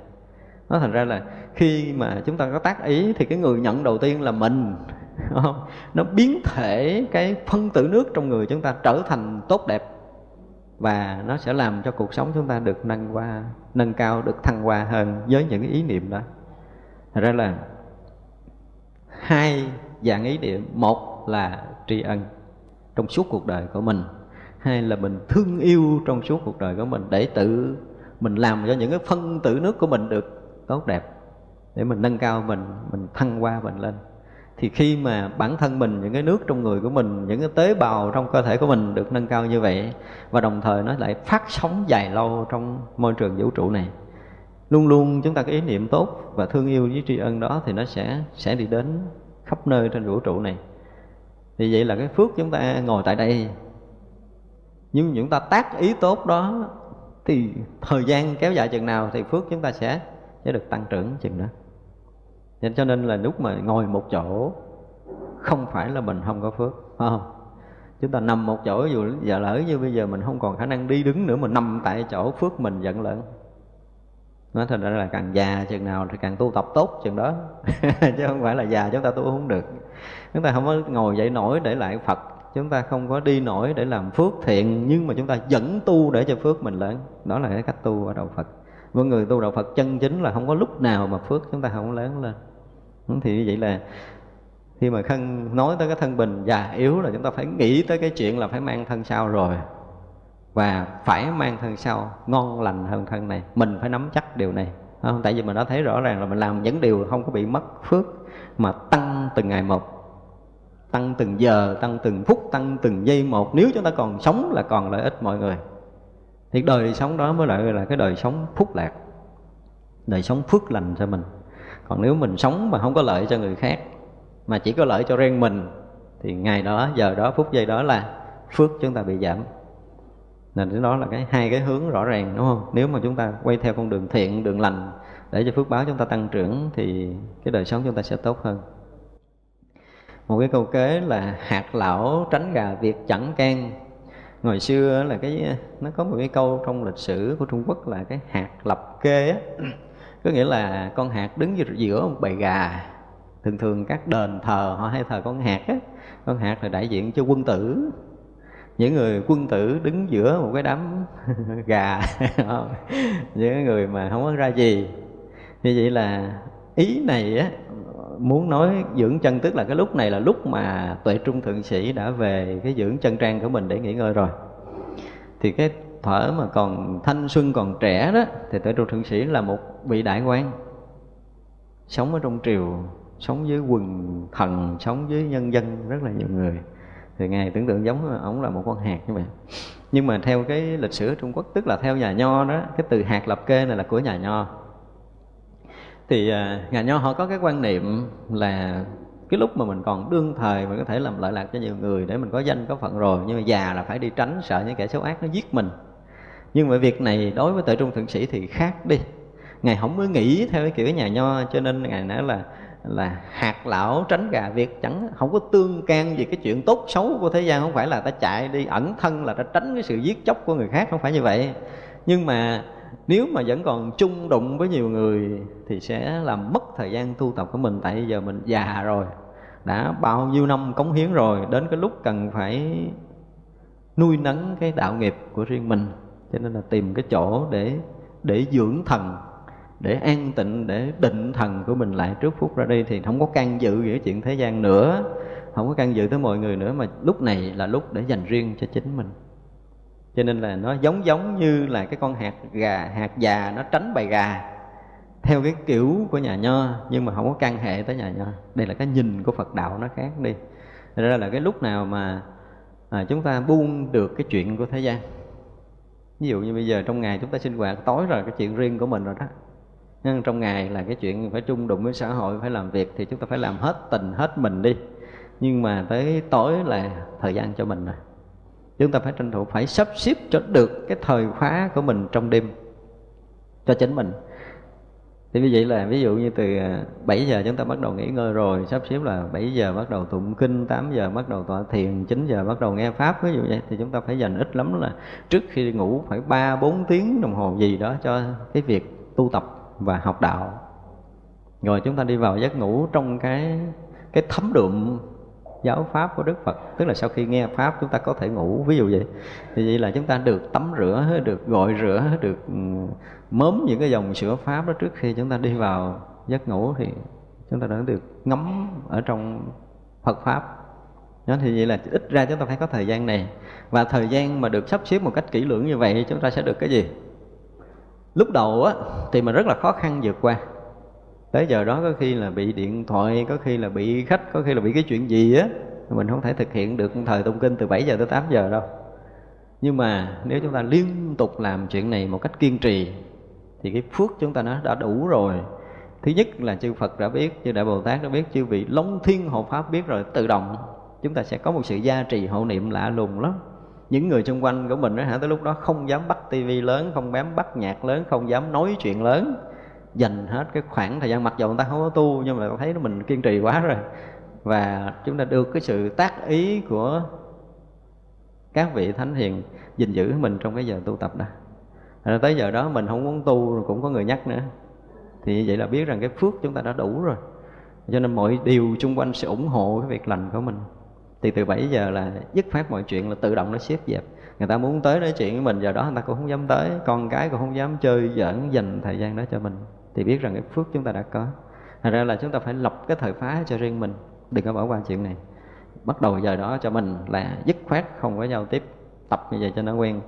Nó thành ra là khi mà chúng ta có tác ý thì cái người nhận đầu tiên là mình nó biến thể cái phân tử nước trong người chúng ta trở thành tốt đẹp và nó sẽ làm cho cuộc sống chúng ta được nâng qua, nâng cao, được thăng hoa hơn với những ý niệm đó. Thật ra là hai dạng ý niệm, một là tri ân trong suốt cuộc đời của mình, hai là mình thương yêu trong suốt cuộc đời của mình để tự mình làm cho những cái phân tử nước của mình được tốt đẹp, để mình nâng cao mình mình thăng hoa, mình lên thì khi mà bản thân mình, những cái nước trong người của mình, những cái tế bào trong cơ thể của mình được nâng cao như vậy, và đồng thời nó lại phát sóng dài lâu trong môi trường vũ trụ này, luôn luôn chúng ta có ý niệm tốt và thương yêu với tri ân đó, thì nó sẽ sẽ đi đến khắp nơi trên vũ trụ này. Thì vậy là cái phước chúng ta ngồi tại đây. Nhưng chúng ta tác ý tốt đó, thì thời gian kéo dài chừng nào thì phước chúng ta sẽ sẽ được tăng trưởng chừng đó nên cho nên là lúc mà ngồi một chỗ, không phải là mình không có phước không? Chúng ta nằm một chỗ, dù giờ lỡ như bây giờ mình không còn khả năng đi đứng nữa, mà nằm tại chỗ phước mình giận lớn nó thành ra là càng già chừng nào thì càng tu tập tốt chừng đó, (laughs) chứ không phải là già chúng ta tu không được. Chúng ta không có ngồi dậy nổi để lại phật, chúng ta không có đi nổi để làm phước thiện, nhưng mà chúng ta vẫn tu để cho phước mình lớn đó là cái cách tu ở đạo phật. Với người tu đạo phật chân chính là không có lúc nào mà phước chúng ta không lớn lên thì như vậy là khi mà thân nói tới cái thân bình già yếu là chúng ta phải nghĩ tới cái chuyện là phải mang thân sau rồi. Và phải mang thân sau, ngon lành hơn thân này. Mình phải nắm chắc điều này. Không? tại vì mình đã thấy rõ ràng là mình làm những điều không có bị mất phước mà tăng từng ngày một, tăng từng giờ, tăng từng phút, tăng từng giây một. Nếu chúng ta còn sống là còn lợi ích mọi người. Thì đời sống đó mới lại là cái đời sống phúc lạc, đời sống phước lành cho mình còn nếu mình sống mà không có lợi cho người khác, mà chỉ có lợi cho riêng mình, thì ngày đó, giờ đó, phút giây đó là phước chúng ta bị giảm. Nên đó là cái hai cái hướng rõ ràng, đúng không? Nếu mà chúng ta quay theo con đường thiện, đường lành để cho phước báo chúng ta tăng trưởng, thì cái đời sống chúng ta sẽ tốt hơn. Một cái câu kế là hạt lão tránh gà việc chẳng can. Ngày xưa là cái, nó có một cái câu trong lịch sử của Trung Quốc là cái hạt lập kê á có nghĩa là con hạt đứng giữa một bầy gà. Thường thường các đền thờ họ hay thờ con hạt á. Con hạt là đại diện cho quân tử. Những người quân tử đứng giữa một cái đám (laughs) gà, (laughs) những người mà không có ra gì. Như vậy là ý này á, muốn nói dưỡng chân, tức là cái lúc này là lúc mà tuệ trung thượng sĩ đã về cái dưỡng chân trang của mình để nghỉ ngơi rồi. Thì cái thở mà còn thanh xuân còn trẻ đó thì tới trụ thượng sĩ là một vị đại quan sống ở trong triều sống với quần thần sống với nhân dân rất là nhiều người. Thì ngài tưởng tượng giống ổng là một con hạt như vậy. Nhưng mà theo cái lịch sử Trung Quốc tức là theo nhà nho đó cái từ hạt lập kê này là của nhà nho. Thì à, nhà nho họ có cái quan niệm là cái lúc mà mình còn đương thời mình có thể làm lợi lạc cho nhiều người để mình có danh có phận rồi nhưng mà già là phải đi tránh sợ những kẻ xấu ác nó giết mình nhưng mà việc này đối với tại trung thượng sĩ thì khác đi. Ngài không mới nghĩ theo cái kiểu nhà nho, cho nên ngài nói là là hạt lão tránh gà việc chẳng không có tương can gì cái chuyện tốt xấu của thế gian. Không phải là ta chạy đi ẩn thân là ta tránh cái sự giết chóc của người khác, không phải như vậy. Nhưng mà nếu mà vẫn còn chung đụng với nhiều người thì sẽ làm mất thời gian tu tập của mình. Tại giờ mình già rồi, đã bao nhiêu năm cống hiến rồi, đến cái lúc cần phải nuôi nấng cái đạo nghiệp của riêng mình cho nên là tìm cái chỗ để để dưỡng thần để an tịnh để định thần của mình lại trước phút ra đi thì không có can dự về chuyện thế gian nữa. Không có can dự tới mọi người nữa mà lúc này là lúc để dành riêng cho chính mình. Cho nên là nó giống giống như là cái con hạt gà hạt già nó tránh bầy gà theo cái kiểu của nhà nho nhưng mà không có can hệ tới nhà nho. Đây là cái nhìn của phật đạo nó khác đi. Thật ra là cái lúc nào mà à, chúng ta buông được cái chuyện của thế gian ví dụ như bây giờ trong ngày chúng ta sinh hoạt, tối rồi cái chuyện riêng của mình rồi đó. Nhưng trong ngày là cái chuyện phải chung đụng với xã hội, phải làm việc thì chúng ta phải làm hết tình, hết mình đi. Nhưng mà tới tối là thời gian cho mình rồi. Chúng ta phải tranh thủ phải sắp xếp cho được cái thời khóa của mình trong đêm cho chính mình thì như vậy là ví dụ như từ à, 7 giờ chúng ta bắt đầu nghỉ ngơi rồi, sắp xếp là 7 giờ bắt đầu tụng kinh 8 giờ bắt đầu tọa thiền 9 giờ bắt đầu nghe pháp, ví dụ vậy, thì chúng ta phải dành ít lắm là trước khi ngủ phải 3 4 tiếng đồng hồ gì đó cho cái việc tu tập và học đạo. Rồi chúng ta đi vào giấc ngủ trong cái cái thấm đượm giáo pháp của Đức Phật. Tức là sau khi nghe pháp chúng ta có thể ngủ. Ví dụ vậy. Thì vậy là chúng ta được tắm rửa, được gội rửa, được ừ, mớm những cái dòng sữa pháp đó trước khi chúng ta đi vào giấc ngủ thì chúng ta đã được ngắm ở trong Phật pháp. Đó, thì vậy là ít ra chúng ta phải có thời gian này. Và thời gian mà được sắp xếp một cách kỹ lưỡng như vậy chúng ta sẽ được cái gì? Lúc đầu á, thì mình rất là khó khăn vượt qua tới giờ đó có khi là bị điện thoại, có khi là bị khách, có khi là bị cái chuyện gì á mình không thể thực hiện được thời tụng kinh từ 7 giờ tới 8 giờ đâu. Nhưng mà nếu chúng ta liên tục làm chuyện này một cách kiên trì, thì cái phước chúng ta nó đã đủ rồi. Thứ nhất là chư Phật đã biết, chư Đại Bồ Tát đã biết, chư vị Long Thiên Hộ Pháp biết rồi, tự động chúng ta sẽ có một sự gia trì hộ niệm lạ lùng lắm. Những người xung quanh của mình đó hả, tới lúc đó không dám bắt tivi lớn, không dám bắt nhạc lớn, không dám nói chuyện lớn dành hết cái khoảng thời gian, mặc dù người ta không có tu, nhưng mà thấy mình kiên trì quá rồi. Và chúng ta được cái sự tác ý của các vị thánh hiền gìn giữ mình trong cái giờ tu tập đó. Rồi tới giờ đó mình không muốn tu rồi cũng có người nhắc nữa. Thì vậy là biết rằng cái phước chúng ta đã đủ rồi. Cho nên mọi điều xung quanh sẽ ủng hộ cái việc lành của mình. Thì từ 7 giờ là dứt phát mọi chuyện, là tự động nó xếp dẹp. Người ta muốn tới nói chuyện với mình, giờ đó người ta cũng không dám tới. Con cái cũng không dám chơi giỡn dành thời gian đó cho mình thì biết rằng cái phước chúng ta đã có. Thành ra là chúng ta phải lập cái thời phá cho riêng mình. Đừng có bỏ qua chuyện này. Bắt đầu giờ đó cho mình là dứt khoát, không có giao tiếp, tập như vậy cho nó quen.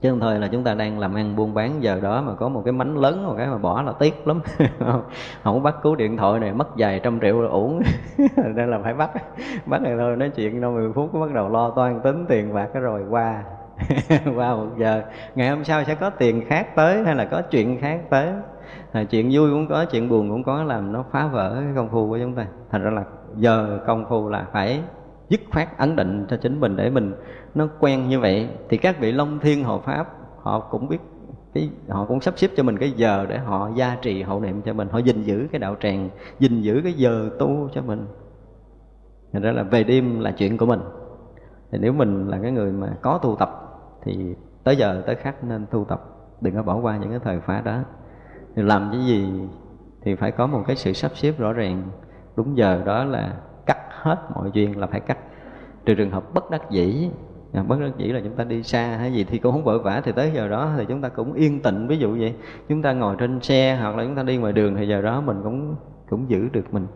Chứ không thôi là chúng ta đang làm ăn buôn bán, giờ đó mà có một cái mánh lớn, một cái mà bỏ là tiếc lắm. (laughs) Không bắt cứu điện thoại này, mất vài trăm triệu là uổng. (laughs) Nên là phải bắt. Bắt này thôi, nói chuyện đâu, mười phút bắt đầu lo toan tính tiền bạc cái rồi, qua. (laughs) Qua một giờ. Ngày hôm sau sẽ có tiền khác tới hay là có chuyện khác tới à, chuyện vui cũng có chuyện buồn cũng có làm nó phá vỡ cái công phu của chúng ta. Thành ra là giờ công phu là phải dứt khoát ấn định cho chính mình để mình nó quen như vậy. Thì các vị long thiên hộ pháp họ cũng biết cái họ cũng sắp xếp cho mình cái giờ để họ gia trì hậu niệm cho mình. Họ gìn giữ cái đạo tràng gìn giữ cái giờ tu cho mình. Thành ra là về đêm là chuyện của mình. Thì nếu mình là cái người mà có tu tập thì tới giờ tới khắc nên tu tập đừng có bỏ qua những cái thời phá đó thì làm cái gì thì phải có một cái sự sắp xếp rõ ràng. Đúng giờ đó là cắt hết mọi duyên là phải cắt. Trừ trường hợp bất đắc dĩ à, bất đắc dĩ là chúng ta đi xa hay gì thì cũng không vội vã. Thì tới giờ đó thì chúng ta cũng yên tĩnh ví dụ vậy. Chúng ta ngồi trên xe hoặc là chúng ta đi ngoài đường thì giờ đó mình cũng cũng giữ được mình.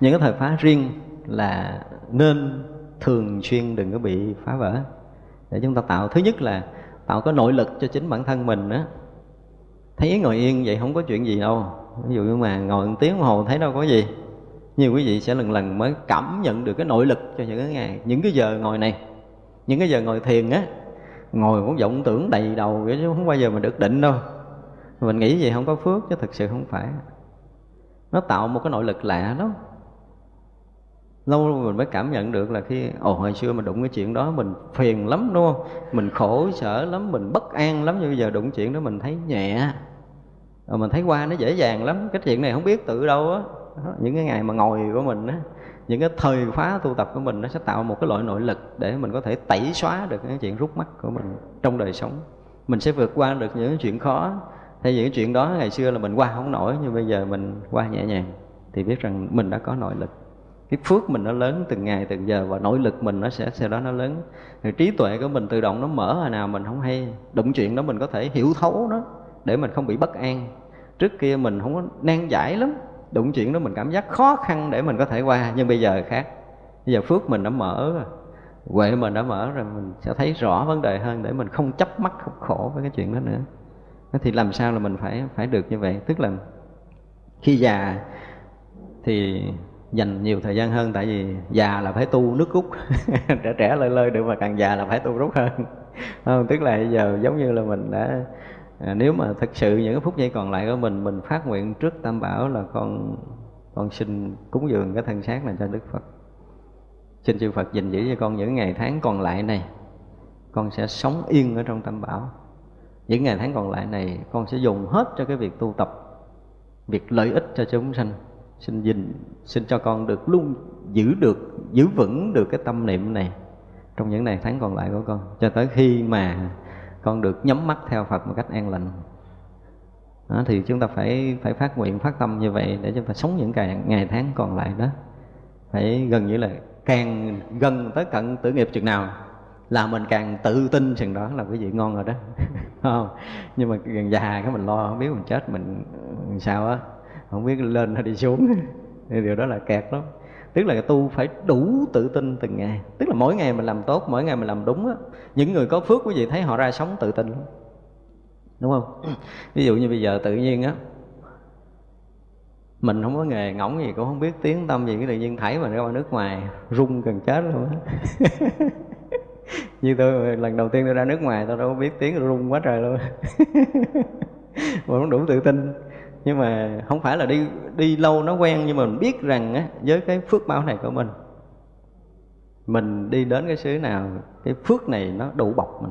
Những cái thời phá riêng là nên thường xuyên đừng có bị phá vỡ. Để chúng ta tạo thứ nhất là tạo có nội lực cho chính bản thân mình đó thấy ngồi yên vậy không có chuyện gì đâu. Ví dụ như mà ngồi một tiếng hồ thấy đâu có gì. Nhiều quý vị sẽ lần lần mới cảm nhận được cái nội lực cho những cái ngày, những cái giờ ngồi này. Những cái giờ ngồi thiền á, ngồi cũng vọng tưởng đầy đầu chứ không bao giờ mà được định đâu. Mình nghĩ gì không có phước chứ thực sự không phải. Nó tạo một cái nội lực lạ đó. Lâu rồi mình mới cảm nhận được là khi, ồ, hồi xưa mà đụng cái chuyện đó mình phiền lắm, đúng không? Mình khổ sở lắm, mình bất an lắm. Nhưng bây giờ đụng chuyện đó mình thấy nhẹ rồi mình thấy qua nó dễ dàng lắm. Cái chuyện này không biết tự đâu á. Những cái ngày mà ngồi của mình á, những cái thời khóa tu tập của mình nó sẽ tạo một cái loại nội lực để mình có thể tẩy xóa được cái chuyện rút mắt của mình trong đời sống. Mình sẽ vượt qua được những chuyện khó. Thay những chuyện đó, ngày xưa là mình qua không nổi, nhưng bây giờ mình qua nhẹ nhàng thì biết rằng mình đã có nội lực. Cái phước mình nó lớn từng ngày, từng giờ và nội lực mình nó sẽ sau đó nó lớn. Rồi trí tuệ của mình tự động nó mở hồi nào mình không hay. Đụng chuyện đó mình có thể hiểu thấu nó để mình không bị bất an. Trước kia mình không có nan giải lắm đụng chuyện đó mình cảm giác khó khăn để mình có thể qua nhưng bây giờ khác. Bây giờ phước mình đã mở rồi huệ mình đã mở rồi mình sẽ thấy rõ vấn đề hơn để mình không chấp mắt không khổ với cái chuyện đó nữa. Thì làm sao là mình phải phải được như vậy? Tức là khi già thì dành nhiều thời gian hơn tại vì già là phải tu nước rút (laughs) trẻ trẻ lơi lơi được mà càng già là phải tu rút hơn. Không, tức là giờ giống như là mình đã à, nếu mà thực sự những cái phút giây còn lại của mình mình phát nguyện trước tam bảo là con con xin cúng dường cái thân xác này cho đức phật. Xin chư phật gìn giữ cho con những ngày tháng còn lại này con sẽ sống yên ở trong tam bảo. Những ngày tháng còn lại này con sẽ dùng hết cho cái việc tu tập việc lợi ích cho chúng sanh. Xin gìn xin cho con được luôn giữ được giữ vững được cái tâm niệm này trong những ngày tháng còn lại của con. Cho tới khi mà con được nhắm mắt theo Phật một cách an lành. Đó, thì chúng ta phải phải phát nguyện phát tâm như vậy để chúng ta sống những ngày ngày tháng còn lại đó. Phải gần như là càng gần tới cận tử nghiệp chừng nào là mình càng tự tin chừng đó là cái gì ngon rồi đó. (laughs) Không nhưng mà gần già cái mình lo không biết mình chết mình sao á. Không biết lên hay đi xuống. (laughs) Điều đó là kẹt lắm tức là tu phải đủ tự tin từng ngày. Tức là mỗi ngày mình làm tốt, mỗi ngày mình làm đúng á, những người có phước quý vị thấy họ ra sống tự tin lắm. Đúng không? (clears throat) Ví dụ như bây giờ tự nhiên á, mình không có nghề ngỗng gì, cũng không biết tiếng tâm gì, cái tự nhiên thảy mình ra ngoài nước ngoài rung gần chết luôn á. (laughs) Như tôi, lần đầu tiên tôi ra nước ngoài, tôi đâu có biết tiếng rung quá trời luôn. (laughs) Mà không đủ tự tin nhưng mà không phải là đi đi lâu nó quen, nhưng mà mình biết rằng á, với cái phước báo này của mình mình đi đến cái xứ nào, cái phước này nó đủ bọc mình.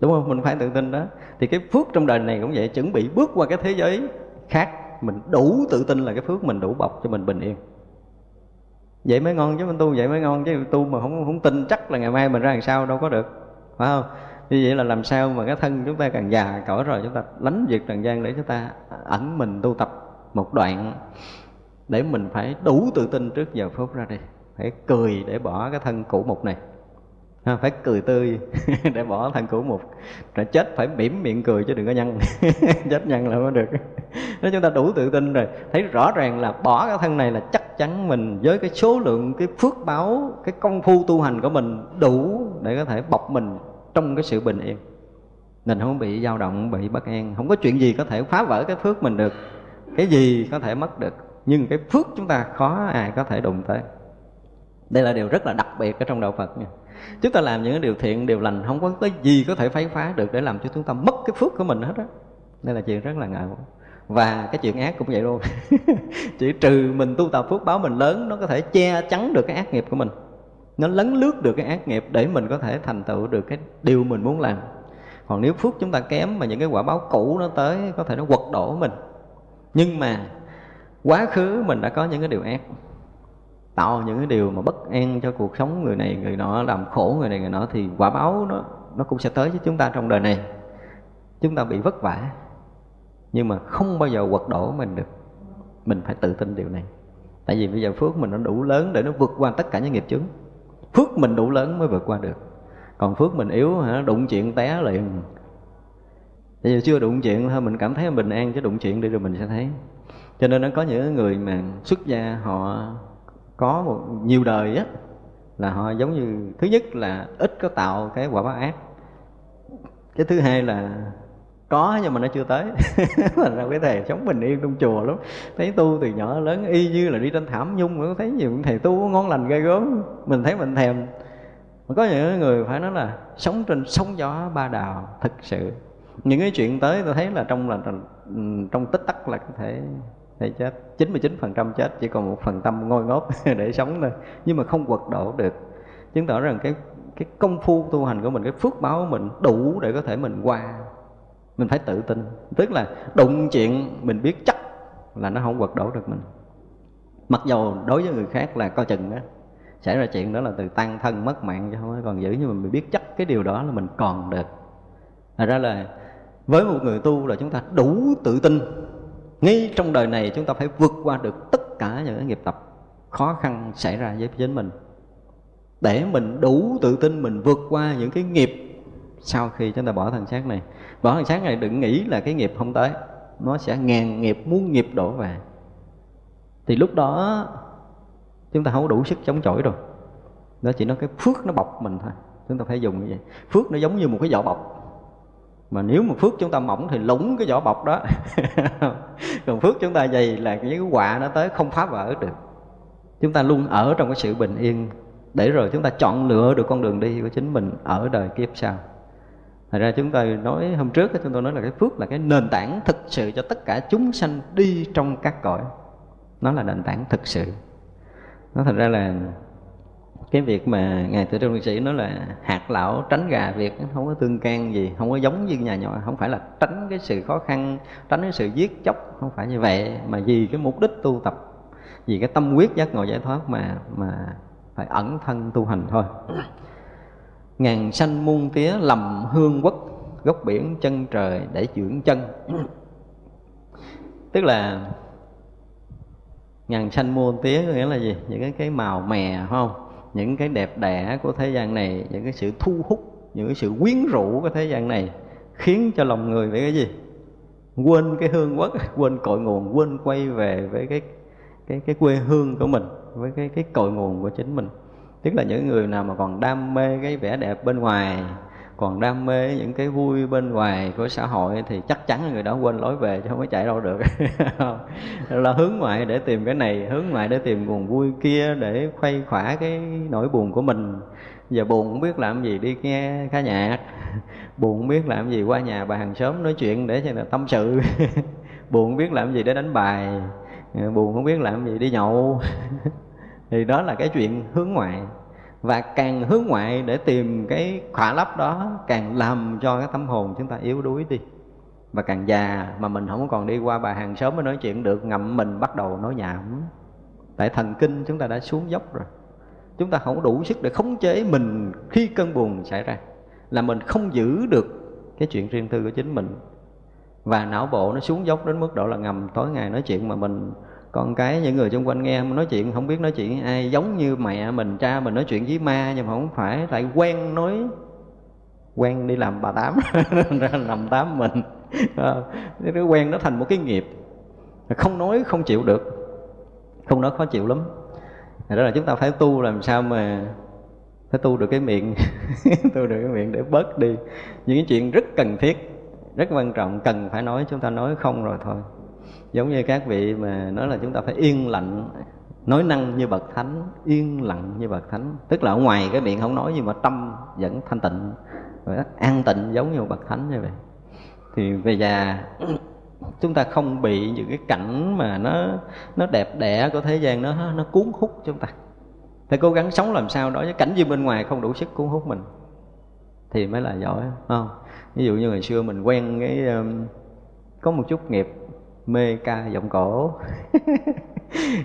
Đúng không? Mình phải tự tin đó. Thì cái phước trong đời này cũng vậy, chuẩn bị bước qua cái thế giới khác, mình đủ tự tin là cái phước mình đủ bọc cho mình bình yên. Vậy mới ngon chứ mình tu, vậy mới ngon chứ, tu mà không không tin chắc là ngày mai mình ra làm sao, đâu có được. Phải không? Như vậy là làm sao mà cái thân chúng ta càng già cỡ rồi, chúng ta lánh việc trần gian để chúng ta ẩn mình tu tập một đoạn để mình phải đủ tự tin trước giờ phút ra đi. Phải cười để bỏ cái thân cũ mục này. Phải cười tươi (laughs) để bỏ thân cũ mục. Rồi chết phải mỉm miệng cười chứ đừng có nhăn. (laughs) Chết nhăn là không được. Nếu chúng ta đủ tự tin rồi. Thấy rõ ràng là bỏ cái thân này là chắc chắn mình với cái số lượng, cái phước báo, cái công phu tu hành của mình đủ để có thể bọc mình trong cái sự bình yên. Mình không bị dao động bị bất an. Không có chuyện gì có thể phá vỡ cái phước mình được. Cái gì có thể mất được. Nhưng cái phước chúng ta khó ai có thể đụng tới. Đây là điều rất là đặc biệt ở trong đạo Phật nha. Chúng ta làm những điều thiện, điều lành, không có cái gì có thể phá phá được để làm cho chúng ta mất cái phước của mình hết á. Đây là chuyện rất là ngại và cái chuyện ác cũng vậy luôn. (laughs) Chỉ trừ mình tu tập phước báo mình lớn, nó có thể che chắn được cái ác nghiệp của mình nó lấn lướt được cái ác nghiệp để mình có thể thành tựu được cái điều mình muốn làm. Còn nếu phước chúng ta kém mà những cái quả báo cũ nó tới, có thể nó quật đổ mình. Nhưng mà quá khứ mình đã có những cái điều ác. Tạo những cái điều mà bất an cho cuộc sống người này, người nọ, làm khổ người này, người nọ, thì quả báo nó nó cũng sẽ tới với chúng ta trong đời này. Chúng ta bị vất vả, nhưng mà không bao giờ quật đổ mình được. Mình phải tự tin điều này. Tại vì bây giờ phước mình nó đủ lớn để nó vượt qua tất cả những nghiệp chướng phước mình đủ lớn mới vượt qua được. Còn phước mình yếu, hả, đụng chuyện té liền. Bây giờ chưa đụng chuyện, thôi mình cảm thấy bình an, chứ đụng chuyện đi rồi mình sẽ thấy. Cho nên nó có những người mà xuất gia họ có một, nhiều đời á, là họ giống như, thứ nhất là ít có tạo cái quả báo ác. Cái thứ hai là có, nhưng mà nó chưa tới. (laughs) Thành ra cái thầy sống bình yên trong chùa lắm. Thấy tu từ nhỏ lớn, y như là đi trên thảm nhung mà thấy nhiều thầy tu ngon lành ghê gớm. Mình thấy mình thèm. Mà có những người phải nói là sống trên sóng gió ba đào, thực sự. Những cái chuyện tới tôi thấy là trong là, trong tích tắc là có thể thể chết. 99% chết, chỉ còn một phần tâm ngôi ngốc (laughs) để sống thôi. Nhưng mà không quật đổ được. Chứng tỏ rằng cái cái công phu tu hành của mình, cái phước báo của mình đủ để có thể mình qua mình phải tự tin. Tức là đụng chuyện mình biết chắc là nó không quật đổ được mình. Mặc dầu đối với người khác là coi chừng đó xảy ra chuyện đó là từ tăng thân mất mạng chứ không còn giữ, nhưng mà mình biết chắc cái điều đó là mình còn được. Thật ra là với một người tu là chúng ta đủ tự tin. Ngay trong đời này chúng ta phải vượt qua được tất cả những cái nghiệp tập khó khăn xảy ra với chính mình. Để mình đủ tự tin mình vượt qua những cái nghiệp sau khi chúng ta bỏ thân xác này bỏ hàng sáng này đừng nghĩ là cái nghiệp không tới. Nó sẽ ngàn nghiệp muôn nghiệp đổ về. Thì lúc đó, chúng ta không có đủ sức chống chọi rồi. Nó chỉ nói cái phước nó bọc mình thôi. Chúng ta phải dùng như vậy phước nó giống như một cái vỏ bọc. Mà nếu mà phước chúng ta mỏng thì lủng cái vỏ bọc đó. (laughs) Còn phước chúng ta dày là những cái quả nó tới không phá vỡ được. Chúng ta luôn ở trong cái sự bình yên. Để rồi chúng ta chọn lựa được con đường đi của chính mình ở đời kiếp sau. Thật ra chúng ta nói hôm trước chúng tôi nói là cái phước là cái nền tảng thực sự cho tất cả chúng sanh đi trong các cõi. Nó là nền tảng thực sự. Nó thật ra là cái việc mà ngài tự trung sĩ nói là hạt lão tránh gà việc không có tương can gì, không có giống như nhà nhỏ, không phải là tránh cái sự khó khăn, tránh cái sự giết chóc, không phải như vậy, mà vì cái mục đích tu tập, vì cái tâm quyết giác ngộ giải thoát mà mà phải ẩn thân tu hành thôi ngàn sanh muôn tía lầm hương quốc, gốc biển chân trời để dưỡng chân. Tức là ngàn sanh muôn tía có nghĩa là gì? Những cái cái màu mè, phải không? Những cái đẹp đẽ của thế gian này, những cái sự thu hút, những cái sự quyến rũ của thế gian này khiến cho lòng người phải cái gì? Quên cái hương quốc, (laughs) quên cội nguồn, quên quay về với cái cái cái quê hương của mình, với cái cái cội nguồn của chính mình tức là những người nào mà còn đam mê cái vẻ đẹp bên ngoài, còn đam mê những cái vui bên ngoài của xã hội thì chắc chắn người đó quên lối về chứ không có chạy đâu được. (laughs) Là hướng ngoại để tìm cái này, hướng ngoại để tìm nguồn vui kia để khuây khỏa cái nỗi buồn của mình. Giờ buồn không biết làm gì đi nghe khá nhạc (laughs) buồn không biết làm gì qua nhà bà hàng xóm nói chuyện để cho là tâm sự. (laughs) Buồn không biết làm gì để đánh bài. Ờ, buồn không biết làm gì đi nhậu. Thì đó là cái chuyện hướng ngoại và càng hướng ngoại để tìm cái khỏa lấp đó, càng làm cho cái tâm hồn chúng ta yếu đuối đi. Và càng già mà mình không còn đi qua bà hàng xóm mới nói chuyện được, ngậm mình bắt đầu nói nhảm. Tại thần kinh chúng ta đã xuống dốc rồi. Chúng ta không đủ sức để khống chế mình khi cơn buồn xảy ra. Là mình không giữ được cái chuyện riêng tư của chính mình. Và não bộ nó xuống dốc đến mức độ là ngầm tối ngày nói chuyện mà mình con cái những người xung quanh nghe nói chuyện, không biết nói chuyện với ai, giống như mẹ mình, cha mình nói chuyện với ma nhưng mà không phải tại quen nói, quen đi làm bà tám, (laughs) ra làm tám mình. Ờ, cái quen nó thành một cái nghiệp. Không nói, không chịu được. Không nói khó chịu lắm. Đó là chúng ta phải tu làm sao mà phải tu được cái miệng, (laughs) tu được cái miệng để bớt đi. Những cái chuyện rất cần thiết, rất quan trọng, cần phải nói, chúng ta nói không rồi thôi giống như các vị mà nói là chúng ta phải yên lặng, nói năng như bậc thánh, yên lặng như bậc thánh. Tức là ở ngoài cái miệng không nói nhưng mà tâm vẫn thanh tịnh và an tịnh giống như một bậc thánh như vậy. Thì về già, (coughs) chúng ta không bị những cái cảnh mà nó nó đẹp đẽ của thế gian nó nó cuốn hút chúng ta. Phải cố gắng sống làm sao đó với cảnh gì bên ngoài không đủ sức cuốn hút mình. Thì mới là giỏi không? Ví dụ như ngày xưa mình quen cái um, có một chút nghiệp mê ca giọng cổ.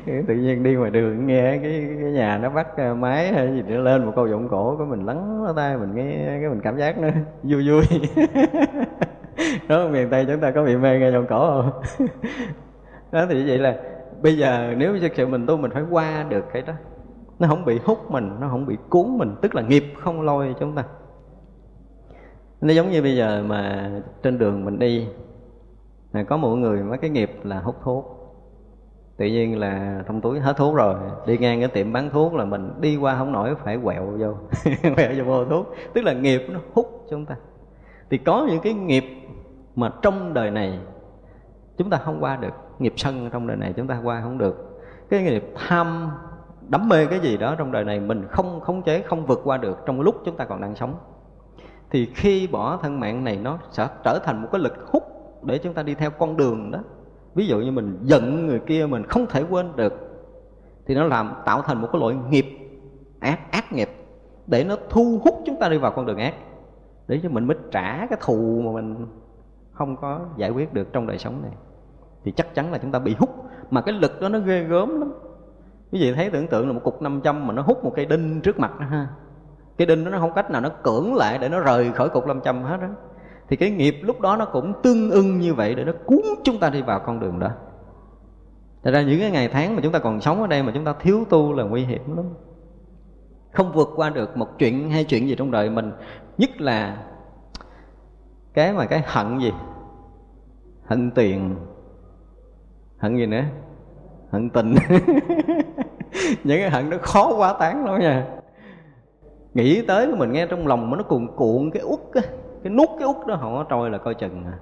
Tự nhiên đi ngoài đường nghe cái cái nhà nó bắt ờ, máy hay gì nó lên một câu giọng cổ của mình lắng lỗ tai, mình nghe cái mình cảm giác nó vui vui. Đó, miền tây chúng ta có bị mê nghe giọng cổ không? Đó, thì vậy là bây giờ nếu thực sự mình tu mình phải qua được cái đó, nó không bị hút mình, nó không bị cuốn mình, tức là nghiệp không lôi chúng ta. Nó giống như bây giờ mà trên đường mình đi à, có một người mấy cái nghiệp là hút thuốc. Tự nhiên là trong túi hết thuốc rồi đi ngang cái tiệm bán thuốc là mình đi qua không nổi phải quẹo vô (laughs) quẹo vô mua thuốc. Tức là nghiệp nó hút chúng ta. Thì có những cái nghiệp mà trong đời này chúng ta không qua được nghiệp sân trong đời này chúng ta qua không được. Cái nghiệp tham đắm mê cái gì đó trong đời này mình không khống chế không vượt qua được trong lúc chúng ta còn đang sống. Thì khi bỏ thân mạng này nó sẽ trở thành một cái lực hút để chúng ta đi theo con đường đó. Ví dụ như mình giận người kia mình không thể quên được, thì nó làm tạo thành một cái loại nghiệp ác ác nghiệp, để nó thu hút chúng ta đi vào con đường ác, để cho mình mới trả cái thù mà mình không có giải quyết được trong đời sống này. Thì chắc chắn là chúng ta bị hút, mà cái lực đó nó ghê gớm lắm. Quý vị thấy tưởng tượng là một cục 500 mà nó hút một cây đinh trước mặt đó ha, cái đinh đó nó không cách nào nó cưỡng lại để nó rời khỏi cục 500 hết đó thì cái nghiệp lúc đó nó cũng tương ưng như vậy để nó cuốn chúng ta đi vào con đường đó. Thật ra những cái ngày tháng mà chúng ta còn sống ở đây mà chúng ta thiếu tu là nguy hiểm lắm. Không vượt qua được một chuyện hay chuyện gì trong đời mình. Nhất là cái mà cái hận gì? Hận tiền. Hận gì nữa? Hận tình. (laughs) Những cái hận nó khó quá tán lắm nha. Nghĩ tới mình nghe trong lòng mà nó cuồn cuộn, cái út á cái nút cái út đó không có trôi là coi chừng à.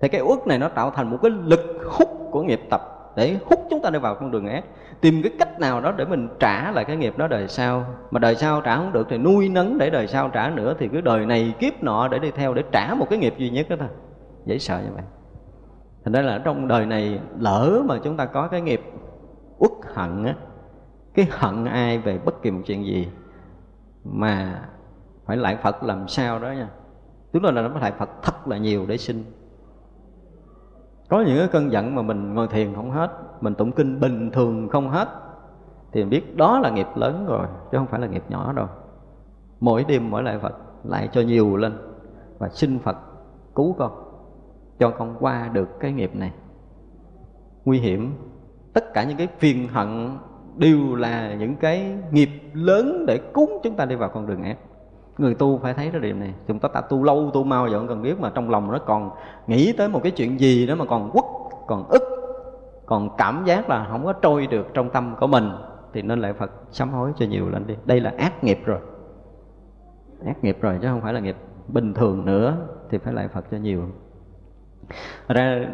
thì cái út này nó tạo thành một cái lực hút của nghiệp tập để hút chúng ta đi vào con đường ác. Tìm cái cách nào đó để mình trả lại cái nghiệp đó đời sau. Mà đời sau trả không được thì nuôi nấng để đời sau trả nữa, thì cái đời này kiếp nọ để đi theo để trả một cái nghiệp duy nhất đó thôi. Dễ sợ như vậy. Thành ra là trong đời này lỡ mà chúng ta có cái nghiệp uất hận á, cái hận ai về bất kỳ một chuyện gì mà phải lại Phật làm sao đó nha. Tức là nó phải lại Phật thật là nhiều để sinh Có những cái cơn giận mà mình ngồi thiền không hết, Mình tụng kinh bình thường không hết, Thì mình biết đó là nghiệp lớn rồi, Chứ không phải là nghiệp nhỏ đâu. Mỗi đêm mỗi lại Phật lại cho nhiều lên Và xin Phật cứu con, Cho con qua được cái nghiệp này. Nguy hiểm, Tất cả những cái phiền hận đều là những cái nghiệp lớn để cúng chúng ta đi vào con đường ác người tu phải thấy cái điểm này. Chúng ta ta tu lâu, tu mau vẫn cần biết mà trong lòng nó còn nghĩ tới một cái chuyện gì đó mà còn quất, còn ức, còn cảm giác là không có trôi được trong tâm của mình. Thì nên lại Phật sám hối cho nhiều lên đi. Đây là ác nghiệp rồi. Ác nghiệp rồi chứ không phải là nghiệp bình thường nữa, thì phải lại Phật cho nhiều. Ra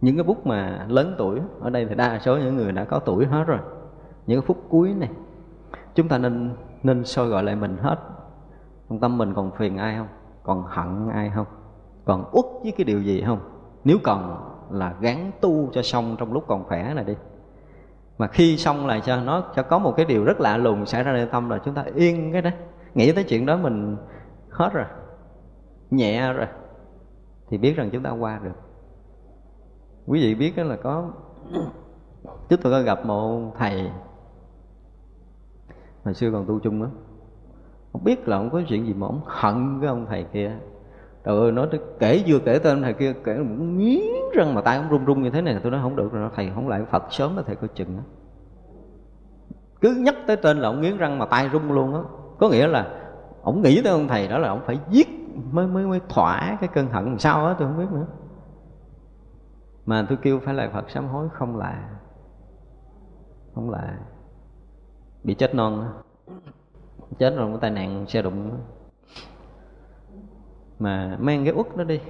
những cái bút mà lớn tuổi, ở đây thì đa số những người đã có tuổi hết rồi. Những cái phút cuối này, chúng ta nên nên soi gọi lại mình hết trong tâm mình còn phiền ai không? Còn hận ai không? Còn uất với cái điều gì không? Nếu còn là gắn tu cho xong trong lúc còn khỏe này đi. Mà khi xong là cho nó, cho có một cái điều rất lạ lùng xảy ra lên tâm là chúng ta yên cái đó. Nghĩ tới chuyện đó mình hết rồi, nhẹ rồi, thì biết rằng chúng ta qua được. Quý vị biết đó là có trước tôi có gặp một thầy hồi xưa còn tu chung á không biết là ông có chuyện gì mà ông hận cái ông thầy kia trời ơi, nói kể vừa kể tên thầy kia, kể cũng nghiến răng mà tay ông run run như thế này tôi nói không được rồi thầy không lại phật sớm là thầy coi chừng đó. cứ nhắc tới tên là ông nghiến răng mà tay rung luôn á có nghĩa là ông nghĩ tới ông thầy đó là ông phải giết, mới mới mới thỏa cái cơn hận làm sao á, tôi không biết nữa mà tôi kêu phải lại phật sám hối không là không là bị chết non đó chết rồi có tai nạn xe đụng. Mà mang cái uất đó đi.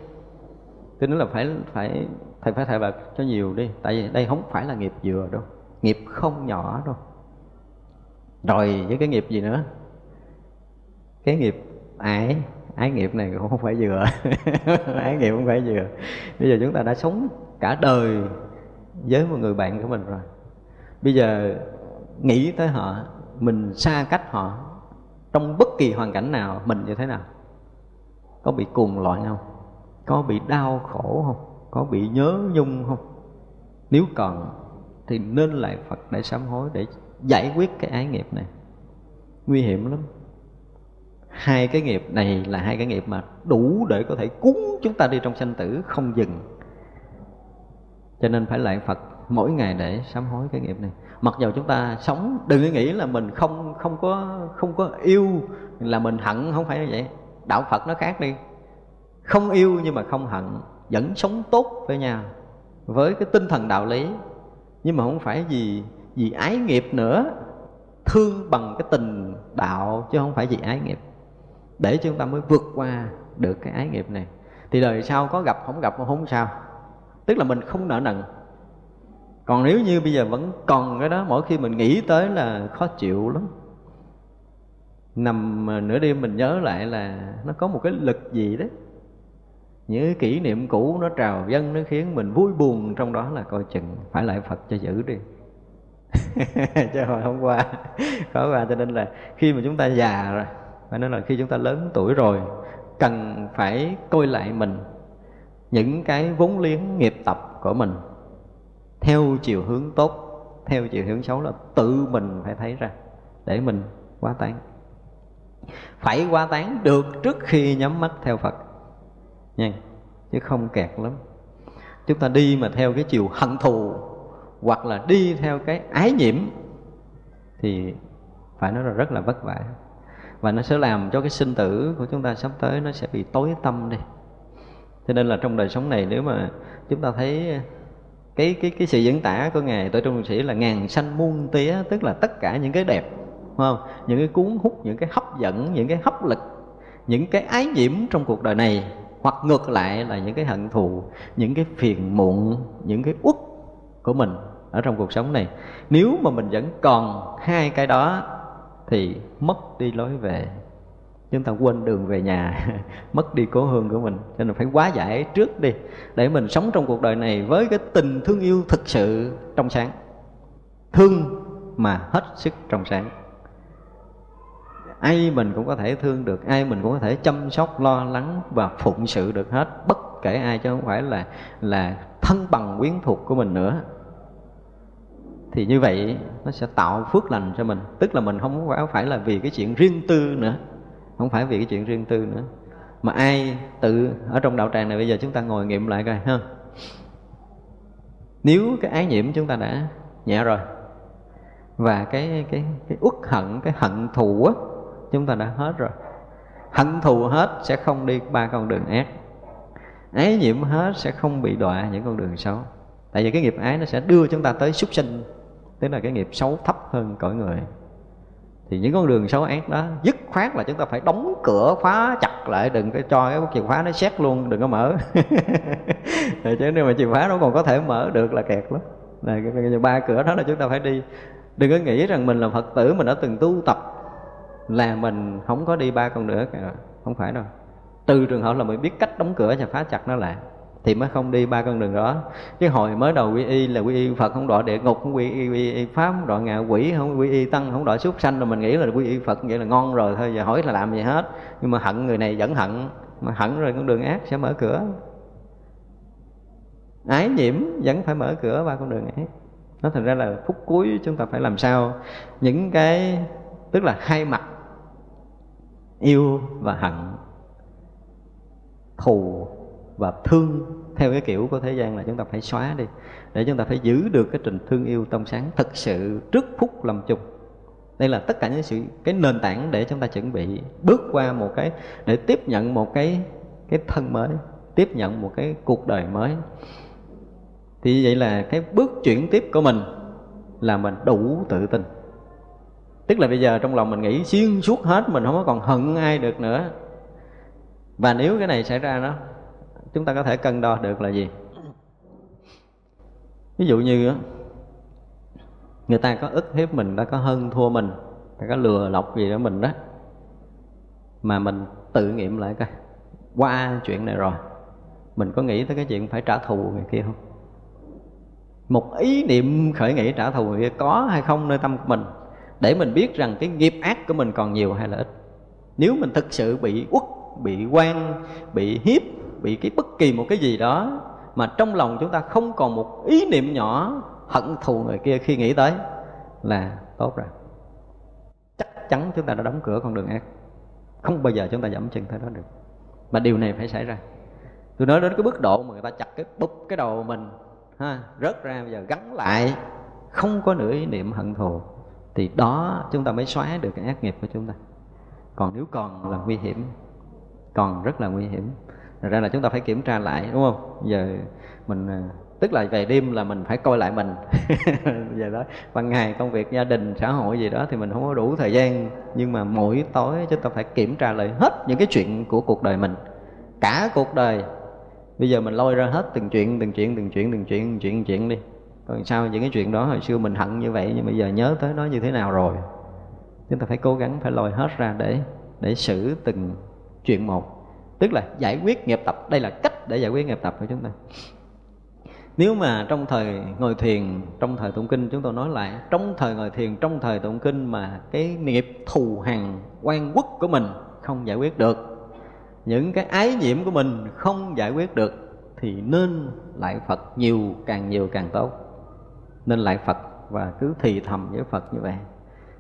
Tôi nói là phải phải thầy phải thầy bạc cho nhiều đi. Tại vì đây không phải là nghiệp vừa đâu. Nghiệp không nhỏ đâu. Rồi với cái nghiệp gì nữa? Cái nghiệp ái. Ái nghiệp này cũng không phải vừa. (laughs) Ái nghiệp không phải vừa. Bây giờ chúng ta đã sống cả đời với một người bạn của mình rồi. Bây giờ nghĩ tới họ, mình xa cách họ trong bất kỳ hoàn cảnh nào, mình như thế nào? Có bị cuồng loạn không? Có bị đau khổ không? Có bị nhớ nhung không? Nếu còn, thì nên lại phật để sám hối để giải quyết cái ái nghiệp này. Nguy hiểm lắm. Hai cái nghiệp này là hai cái nghiệp mà đủ để có thể cuốn chúng ta đi trong sanh tử, không dừng. Cho nên phải lại phật mỗi ngày để sám hối cái nghiệp này mặc dù chúng ta sống, đừng nghĩ là mình không không có không có yêu, là mình hận, không phải như vậy. Đạo phật nó khác đi. Không yêu nhưng mà không hận, vẫn sống tốt với nhau, với cái tinh thần đạo lý. Nhưng mà không phải vì vì ái nghiệp nữa, thương bằng cái tình đạo, chứ không phải vì ái nghiệp. Để chúng ta mới vượt qua được cái ái nghiệp này. Thì đời sau có gặp, không gặp cũng không sao. Tức là mình không nợ nần còn nếu như bây giờ vẫn còn cái đó, mỗi khi mình nghĩ tới là khó chịu lắm. Nằm nửa đêm mình nhớ lại là nó có một cái lực gì đấy. Những kỷ niệm cũ nó trào dâng, nó khiến mình vui buồn trong đó là coi chừng phải lại phật cho giữ đi. (laughs) Chứ hồi hôm qua (laughs) khó qua cho nên là khi mà chúng ta già rồi, phải nói là khi chúng ta lớn tuổi rồi, cần phải coi lại mình, những cái vốn liếng nghiệp tập của mình theo chiều hướng tốt, theo chiều hướng xấu là tự mình phải thấy ra, để mình quá tán. Phải quá tán được trước khi nhắm mắt theo phật. Nha, chứ không kẹt lắm. Chúng ta đi mà theo cái chiều hận thù, hoặc là đi theo cái ái nhiễm, thì phải nói là rất là vất vả. Và nó sẽ làm cho cái sinh tử của chúng ta sắp tới nó sẽ bị tối tâm đi. Cho nên là trong đời sống này, nếu mà chúng ta thấy cái cái cái sự diễn tả của ngài tôi trung sĩ là ngàn sanh muôn tía, tức là tất cả những cái đẹp không? Những cái cuốn hút, những cái hấp dẫn, những cái hấp lực, những cái ái nhiễm trong cuộc đời này, hoặc ngược lại là những cái hận thù, những cái phiền muộn, những cái uất của mình ở trong cuộc sống này. Nếu mà mình vẫn còn hai cái đó, thì mất đi lối về chúng ta quên đường về nhà, (laughs) mất đi cố hương của mình. Cho nên phải quá giải trước đi, để mình sống trong cuộc đời này với cái tình thương yêu thực sự trong sáng. Thương mà hết sức trong sáng. Ai mình cũng có thể thương được, ai mình cũng có thể chăm sóc, lo lắng và phụng sự được hết. Bất kể ai, chứ không phải là là thân bằng quyến thuộc của mình nữa. Thì như vậy, nó sẽ tạo phước lành cho mình. Tức là mình không phải là vì cái chuyện riêng tư nữa không phải vì cái chuyện riêng tư nữa. Mà ai tự, ở trong đạo tràng này bây giờ chúng ta ngồi nghiệm lại coi, ha. Nếu cái ái nhiễm chúng ta đã nhẹ rồi, và cái cái cái uất hận, cái hận thù á, chúng ta đã hết rồi. Hận thù hết sẽ không đi ba con đường ác. Ái nhiễm hết sẽ không bị đọa những con đường xấu. Tại vì cái nghiệp ái nó sẽ đưa chúng ta tới súc sinh, tức là cái nghiệp xấu thấp hơn cõi người thì những con đường xấu ác đó dứt khoát là chúng ta phải đóng cửa khóa chặt lại đừng có cho cái chìa khóa nó xét luôn đừng có mở. (laughs) Chứ nếu mà chìa khóa nó còn có thể mở được là kẹt lắm. Là cái, ba cửa đó là chúng ta phải đi. Đừng có nghĩ rằng mình là phật tử mình đã từng tu tập là mình không có đi ba con nữa cả không phải đâu. Từ trường hợp là mình biết cách đóng cửa và phá chặt nó lại thì mới không đi ba con đường đó. Cái hồi mới đầu quy y là quy y phật không đọa địa ngục không quy y, quy y pháp không đọa ngạ quỷ không quy y tăng không đọa súc sanh. Rồi mình nghĩ là quy y phật vậy là ngon rồi thôi giờ hỏi là làm gì hết. Nhưng mà hận người này vẫn hận mà hận rồi con đường ác sẽ mở cửa. Ái nhiễm vẫn phải mở cửa ba con đường ác. Nó thành ra là phút cuối chúng ta phải làm sao? Những cái tức là hai mặt yêu và hận thù và thương theo cái kiểu của thế gian là chúng ta phải xóa đi, để chúng ta phải giữ được cái trình thương yêu tâm sáng thật sự trước phút lâm chung. Đây là tất cả những sự, cái nền tảng để chúng ta chuẩn bị bước qua một cái, để tiếp nhận một cái cái thân mới, tiếp nhận một cái cuộc đời mới. Thì vậy là cái bước chuyển tiếp của mình là mình đủ tự tin. Tức là bây giờ trong lòng mình nghĩ xuyên suốt hết, mình không có còn hận ai được nữa. Và nếu cái này xảy ra đó chúng ta có thể cân đo được là gì? Ví dụ như người ta có ức hiếp mình đã có hơn thua mình, ta có lừa lọc gì đó mình đó, mà mình tự nghiệm lại coi, qua chuyện này rồi, mình có nghĩ tới cái chuyện phải trả thù người kia không? Một ý niệm khởi nghĩ trả thù người kia có hay không nơi tâm của mình, để mình biết rằng cái nghiệp ác của mình còn nhiều hay là ít. Nếu mình thực sự bị uất, bị quan bị hiếp bị cái bất kỳ một cái gì đó mà trong lòng chúng ta không còn một ý niệm nhỏ hận thù người kia khi nghĩ tới là tốt rồi. Chắc chắn chúng ta đã đóng cửa con đường ác. Không bao giờ chúng ta dẫm chân tới đó được. Mà điều này phải xảy ra. Tôi nói đến cái mức độ mà người ta chặt cái búp cái đầu mình, ha, rớt ra bây giờ gắn lại, không có nửa ý niệm hận thù, thì đó chúng ta mới xóa được cái ác nghiệp của chúng ta. Còn nếu còn là nguy hiểm, còn rất là nguy hiểm. Thật ra là chúng ta phải kiểm tra lại, đúng không? Giờ mình ờ, tức là về đêm là mình phải coi lại mình. (laughs) Giờ đó, ban ngày công việc, gia đình, xã hội gì đó thì mình không có đủ thời gian. Nhưng mà mỗi tối chúng ta phải kiểm tra lại hết những cái chuyện của cuộc đời mình, cả cuộc đời. Bây giờ mình lôi ra hết từng chuyện từng chuyện từng chuyện từng chuyện từng chuyện từng chuyện đi. Còn sao những cái chuyện đó hồi xưa mình hận như vậy, nhưng bây giờ nhớ tới nó như thế nào rồi? Chúng ta phải cố gắng phải lôi hết ra để để xử từng chuyện một tức là giải quyết nghiệp tập. Đây là cách để giải quyết nghiệp tập của chúng ta. Nếu mà trong thời ngồi thiền, trong thời tụng kinh, chúng tôi nói lại, trong thời ngồi thiền, trong thời tụng kinh mà cái nghiệp thù hằn quan quốc của mình không giải quyết được, những cái ái nhiễm của mình không giải quyết được, thì nên lại phật nhiều, càng nhiều càng tốt. Nên lại phật và cứ thì thầm với phật như vậy.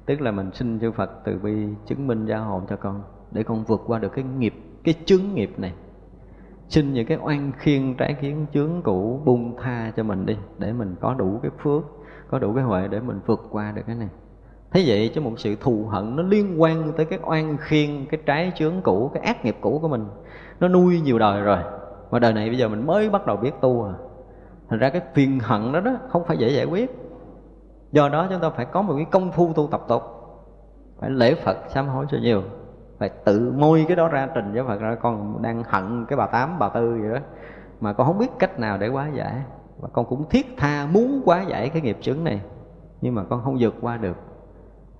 Tức là mình xin chư phật từ bi chứng minh gia hộ cho con, để con vượt qua được cái nghiệp cái chướng nghiệp này. Xin những cái oan khiên trái kiến chướng cũ bung tha cho mình đi, để mình có đủ cái phước, có đủ cái huệ để mình vượt qua được cái này. Thế vậy chứ một sự thù hận nó liên quan tới cái oan khiên, cái trái chướng cũ, cái ác nghiệp cũ của mình. Nó nuôi nhiều đời rồi, mà đời này bây giờ mình mới bắt đầu biết tu à. Thành ra cái phiền hận đó đó không phải dễ giải quyết. Do đó chúng ta phải có một cái công phu tu tập tục phải lễ phật sám hối cho nhiều phải tự môi cái đó ra trình với phật ra con đang hận cái bà tám, bà tư vậy đó. Mà con không biết cách nào để hóa giải. Và con cũng thiết tha muốn quá giải cái nghiệp chướng này, nhưng mà con không vượt qua được.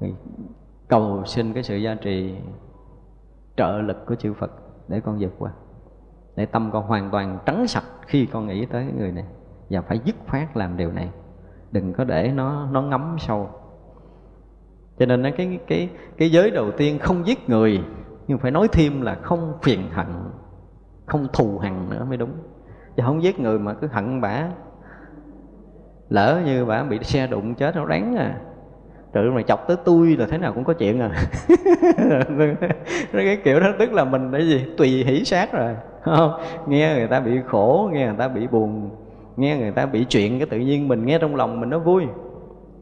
Thì cầu xin cái sự gia trì trợ lực của chư Phật để con vượt qua. Để tâm con hoàn toàn trắng sạch khi con nghĩ tới người này. Và phải dứt khoát làm điều này. Đừng có để nó nó ngấm sâu cho nên cái cái cái giới đầu tiên không giết người, nhưng phải nói thêm là không phiền hận, không thù hằn nữa mới đúng. Chứ không giết người mà cứ hận bả, lỡ như bả bị xe đụng chết nó đáng à. Trời mà chọc tới tôi là thế nào cũng có chuyện à. (laughs) Cái kiểu đó tức là mình cái gì, tùy hỷ sát rồi không? Nghe người ta bị khổ, nghe người ta bị buồn, nghe người ta bị chuyện cái tự nhiên mình nghe trong lòng mình nó vui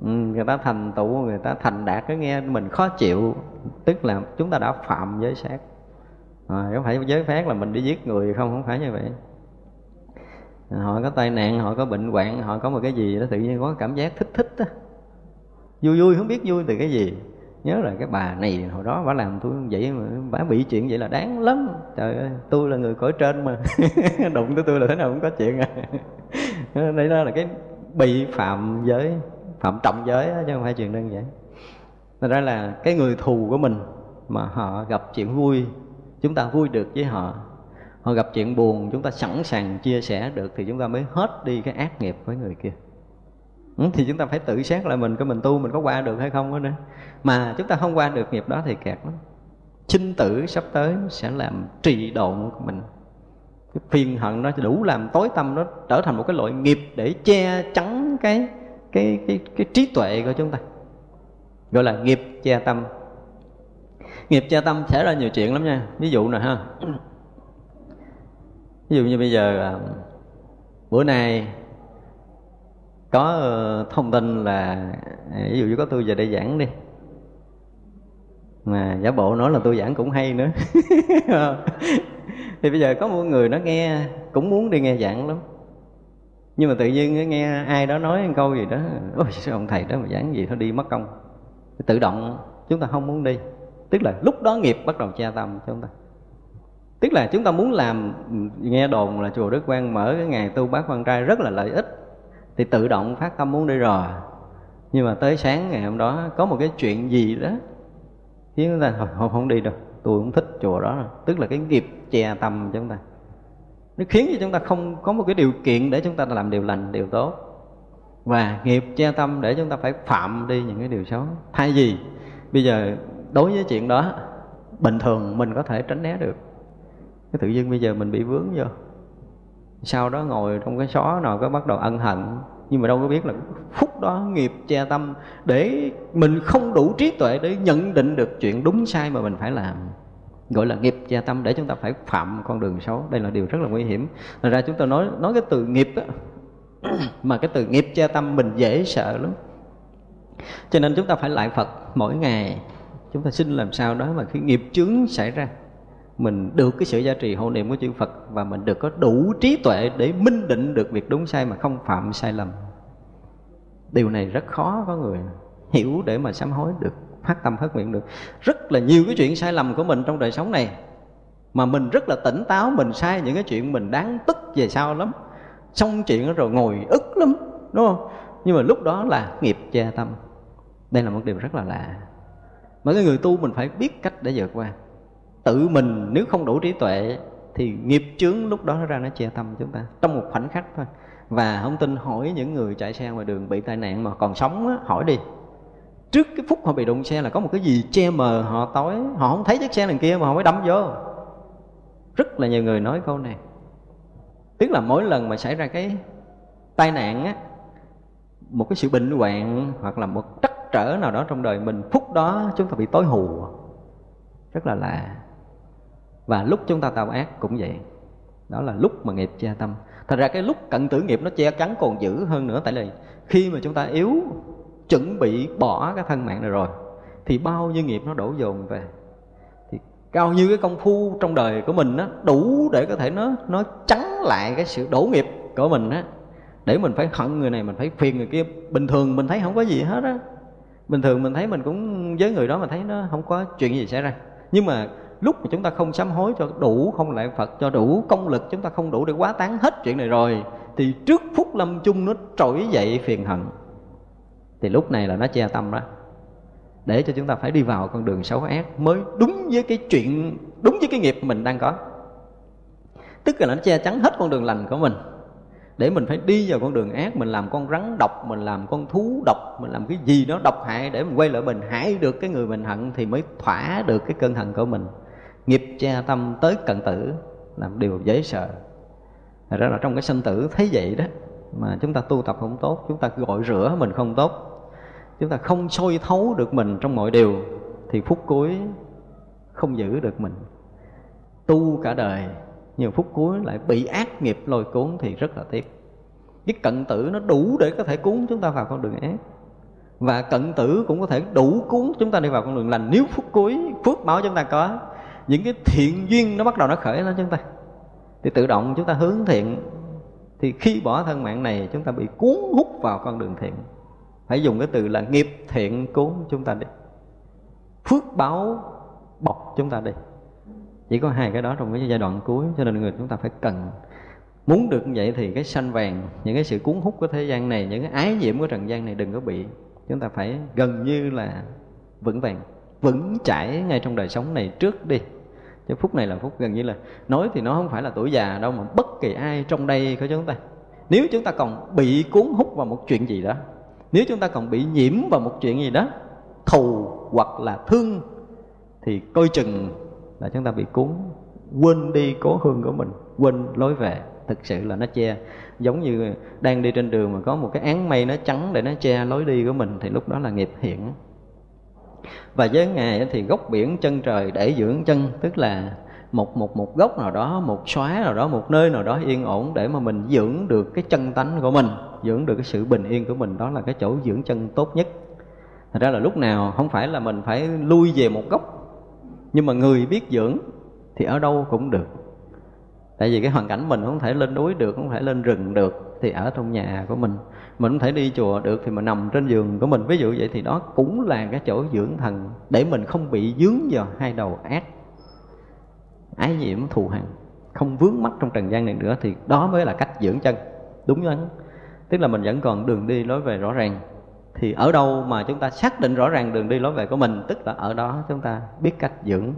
ừ, người ta thành tựu người ta thành đạt cái nghe mình khó chịu. Tức là chúng ta đã phạm giới sát. À, không phải giới phát là mình đi giết người không? Không phải như vậy. À, họ có tai nạn họ có bệnh hoạn họ có một cái gì đó tự nhiên có cảm giác thích thích đó vui vui không biết vui từ cái gì. Nhớ là cái bà này hồi đó bà làm tôi vậy mà bà bị chuyện vậy là đáng lắm. Trời ơi tôi là người cõi trên mà. (laughs) Đụng tới tôi là thế nào cũng có chuyện à. (laughs) Đây đó là cái bị phạm giới phạm trọng giới chứ không phải chuyện đơn giản. Thành ra là cái người thù của mình mà họ gặp chuyện vui, chúng ta vui được với họ. Họ gặp chuyện buồn, chúng ta sẵn sàng chia sẻ được thì chúng ta mới hết đi cái ác nghiệp với người kia. Ừ, thì chúng ta phải tự xét lại mình cái mình tu mình có qua được hay không đó nữa. Mà chúng ta không qua được nghiệp đó thì kẹt lắm. Sinh tử sắp tới sẽ làm trì độn của mình. Cái phiền hận nó đủ làm tối tâm nó trở thành một cái loại nghiệp để che chắn cái cái cái cái trí tuệ của chúng ta, gọi là nghiệp che tâm. Nghiệp che tâm xảy ra nhiều chuyện lắm nha. Ví dụ nè ha. Ví dụ như bây giờ à, bữa nay có ờ, thông tin là à, ví dụ như có tôi về đây giảng đi. Mà giả bộ nói là tôi giảng cũng hay nữa. (laughs) Thì bây giờ có một người nó nghe, cũng muốn đi nghe giảng lắm nhưng mà tự nhiên nghe ai đó nói một câu gì đó ôi sao ông thầy đó mà giảng gì thôi đi mất công. Tự động chúng ta không muốn đi. Tức là lúc đó nghiệp bắt đầu tra tâm cho chúng ta. Tức là chúng ta muốn làm nghe đồn là chùa Đức Quang mở cái ngày tu bác quan trai rất là lợi ích thì tự động phát tâm muốn đi rồi. Nhưng mà tới sáng ngày hôm đó có một cái chuyện gì đó khiến chúng ta không, không đi đâu tôi không thích chùa đó. Tức là cái nghiệp che tâm chúng ta nó khiến cho chúng ta không có một cái điều kiện để chúng ta làm điều lành, điều tốt. Và nghiệp che tâm để chúng ta phải phạm đi những cái điều xấu. Thay vì bây giờ đối với chuyện đó, bình thường mình có thể tránh né được. Cái tự dưng bây giờ mình bị vướng vô. Sau đó ngồi trong cái xó nào có bắt đầu ân hận, nhưng mà đâu có biết là phút đó nghiệp che tâm để mình không đủ trí tuệ để nhận định được chuyện đúng sai mà mình phải làm gọi là nghiệp gia tâm để chúng ta phải phạm con đường xấu. Đây là điều rất là nguy hiểm. Thật ra chúng ta nói nói cái từ nghiệp á, (clears throat) mà cái từ nghiệp gia tâm mình dễ sợ lắm. Cho nên chúng ta phải lại Phật mỗi ngày. Chúng ta xin làm sao đó mà khi nghiệp chướng xảy ra mình được cái sự gia trì hộ niệm của chư Phật và mình được có đủ trí tuệ để minh định được việc đúng sai mà không phạm sai lầm. Điều này rất khó có người hiểu để mà sám hối được, phát tâm phát nguyện được. Rất là nhiều cái chuyện sai lầm của mình trong đời sống này mà mình rất là tỉnh táo, mình sai những cái chuyện mình đáng tức về sau lắm. Xong chuyện rồi ngồi ức lắm, đúng không? Nhưng mà lúc đó là nghiệp che tâm. Đây là một điều rất là lạ. Mà cái người tu mình phải biết cách để vượt qua tự mình nếu không đủ trí tuệ thì nghiệp chướng lúc đó nó ra nó che tâm chúng ta trong một khoảnh khắc thôi và không tin hỏi những người chạy xe ngoài đường bị tai nạn mà còn sống á, hỏi đi trước cái phút họ bị đụng xe là có một cái gì che mờ họ tối. Họ không thấy chiếc xe đằng kia mà họ mới đâm vô. Rất là nhiều người nói câu này. Tức là mỗi lần mà xảy ra cái tai nạn á, một cái sự bệnh hoạn hoặc là một trắc trở nào đó trong đời mình, phút đó chúng ta bị tối hù. Rất là lạ. Và lúc chúng ta tạo ác cũng vậy. Đó là lúc mà nghiệp che tâm. Thật ra cái lúc cận tử nghiệp nó che chắn còn dữ hơn nữa. Tại vì khi mà chúng ta yếu chuẩn bị bỏ cái thân mạng này rồi, thì bao nhiêu nghiệp nó đổ dồn về. Thì cao như cái công phu trong đời của mình nó đủ để có thể nó nó chắn lại cái sự đổ nghiệp của mình á. Để mình phải hận người này, mình phải phiền người kia. Bình thường mình thấy không có gì hết á. Bình thường mình thấy mình cũng với người đó mình thấy nó không có chuyện gì xảy ra. Nhưng mà lúc mà chúng ta không sám hối cho đủ, không lại phật, cho đủ công lực, chúng ta không đủ để quá tán hết chuyện này rồi, thì trước phút lâm chung nó trỗi dậy phiền hận thì lúc này là nó che tâm đó để cho chúng ta phải đi vào con đường xấu ác mới đúng với cái chuyện, đúng với cái nghiệp mình đang có. Tức là nó che chắn hết con đường lành của mình. Để mình phải đi vào con đường ác, mình làm con rắn độc, mình làm con thú độc, mình làm cái gì đó độc hại để mình quay lại mình, hại được cái người mình hận thì mới thỏa được cái cơn hận của mình. Nghiệp che tâm tới cận tử làm điều dễ sợ. Thật ra là trong cái sinh tử thấy vậy đó, mà chúng ta tu tập không tốt, chúng ta gọi rửa mình không tốt chúng ta không soi thấu được mình trong mọi điều, thì phút cuối không giữ được mình. Tu cả đời nhiều phút cuối lại bị ác nghiệp lôi cuốn thì rất là tiếc. Cái cận tử nó đủ để có thể cuốn chúng ta vào con đường ác. Và cận tử cũng có thể đủ cuốn chúng ta đi vào con đường lành. Nếu phút cuối, phước báo chúng ta có, những cái thiện duyên nó bắt đầu nó khởi lên chúng ta, thì tự động chúng ta hướng thiện. Thì khi bỏ thân mạng này, chúng ta bị cuốn hút vào con đường thiện phải dùng cái từ là nghiệp thiện cuốn chúng ta đi. Phước báo bọc chúng ta đi. Chỉ có hai cái đó trong cái giai đoạn cuối, cho nên người chúng ta phải cần. Muốn được như vậy thì cái sanh vàng, những cái sự cuốn hút của thế gian này, những cái ái nhiễm của trần gian này đừng có bị. Chúng ta phải gần như là vững vàng, vững chãi ngay trong đời sống này trước đi. Chứ phút này là phút gần như là nói thì nó không phải là tuổi già đâu mà bất kỳ ai trong đây của chúng ta. Nếu chúng ta còn bị cuốn hút vào một chuyện gì đó nếu chúng ta còn bị nhiễm vào một chuyện gì đó, thù hoặc là thương, thì coi chừng là chúng ta bị cuốn, quên đi cố hương của mình, quên lối về. Thực sự là nó che. Giống như đang đi trên đường mà có một cái án mây nó trắng để nó che lối đi của mình, thì lúc đó là nghiệp hiện và với ngài thì gốc biển chân trời để dưỡng chân, tức là một một một gốc nào đó, một xóa nào đó, một nơi nào đó yên ổn để mà mình dưỡng được cái chân tánh của mình, dưỡng được cái sự bình yên của mình. Đó là cái chỗ dưỡng chân tốt nhất. Thật ra là lúc nào không phải là mình phải lui về một gốc nhưng mà người biết dưỡng thì ở đâu cũng được. Tại vì cái hoàn cảnh mình không thể lên núi được, không thể lên rừng được thì ở trong nhà của mình. Mình không thể đi chùa được thì mình nằm trên giường của mình. Ví dụ vậy thì đó cũng là cái chỗ dưỡng thần để mình không bị dướng vào hai đầu ác ái nhiễm thù hằn, không vướng mắc trong trần gian này nữa thì đó mới là cách dưỡng chân. Đúng lắm. tức là mình vẫn còn đường đi lối về rõ ràng. Thì ở đâu mà chúng ta xác định rõ ràng đường đi lối về của mình, tức là ở đó chúng ta biết cách dưỡng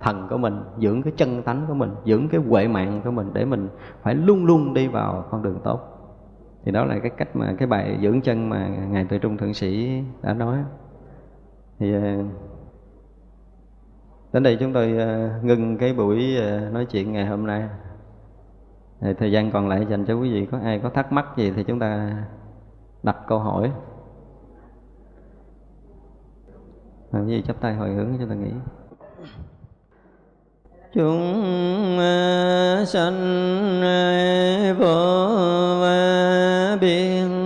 thần của mình, dưỡng cái chân tánh của mình, dưỡng cái huệ mạng của mình để mình phải luôn luôn đi vào con đường tốt. Thì đó là cái cách mà, cái bài dưỡng chân mà ngài tuệ trung thượng sĩ đã nói. Thì ờ, đến đây chúng tôi ờ, ngưng cái buổi ờ, nói chuyện ngày hôm nay. Thời gian còn lại dành cho quý vị, có ai có thắc mắc gì thì chúng ta đặt câu hỏi. Làm gì chắp tay hồi hướng cho ta nghĩ. Chúng ờ, sanh vô biên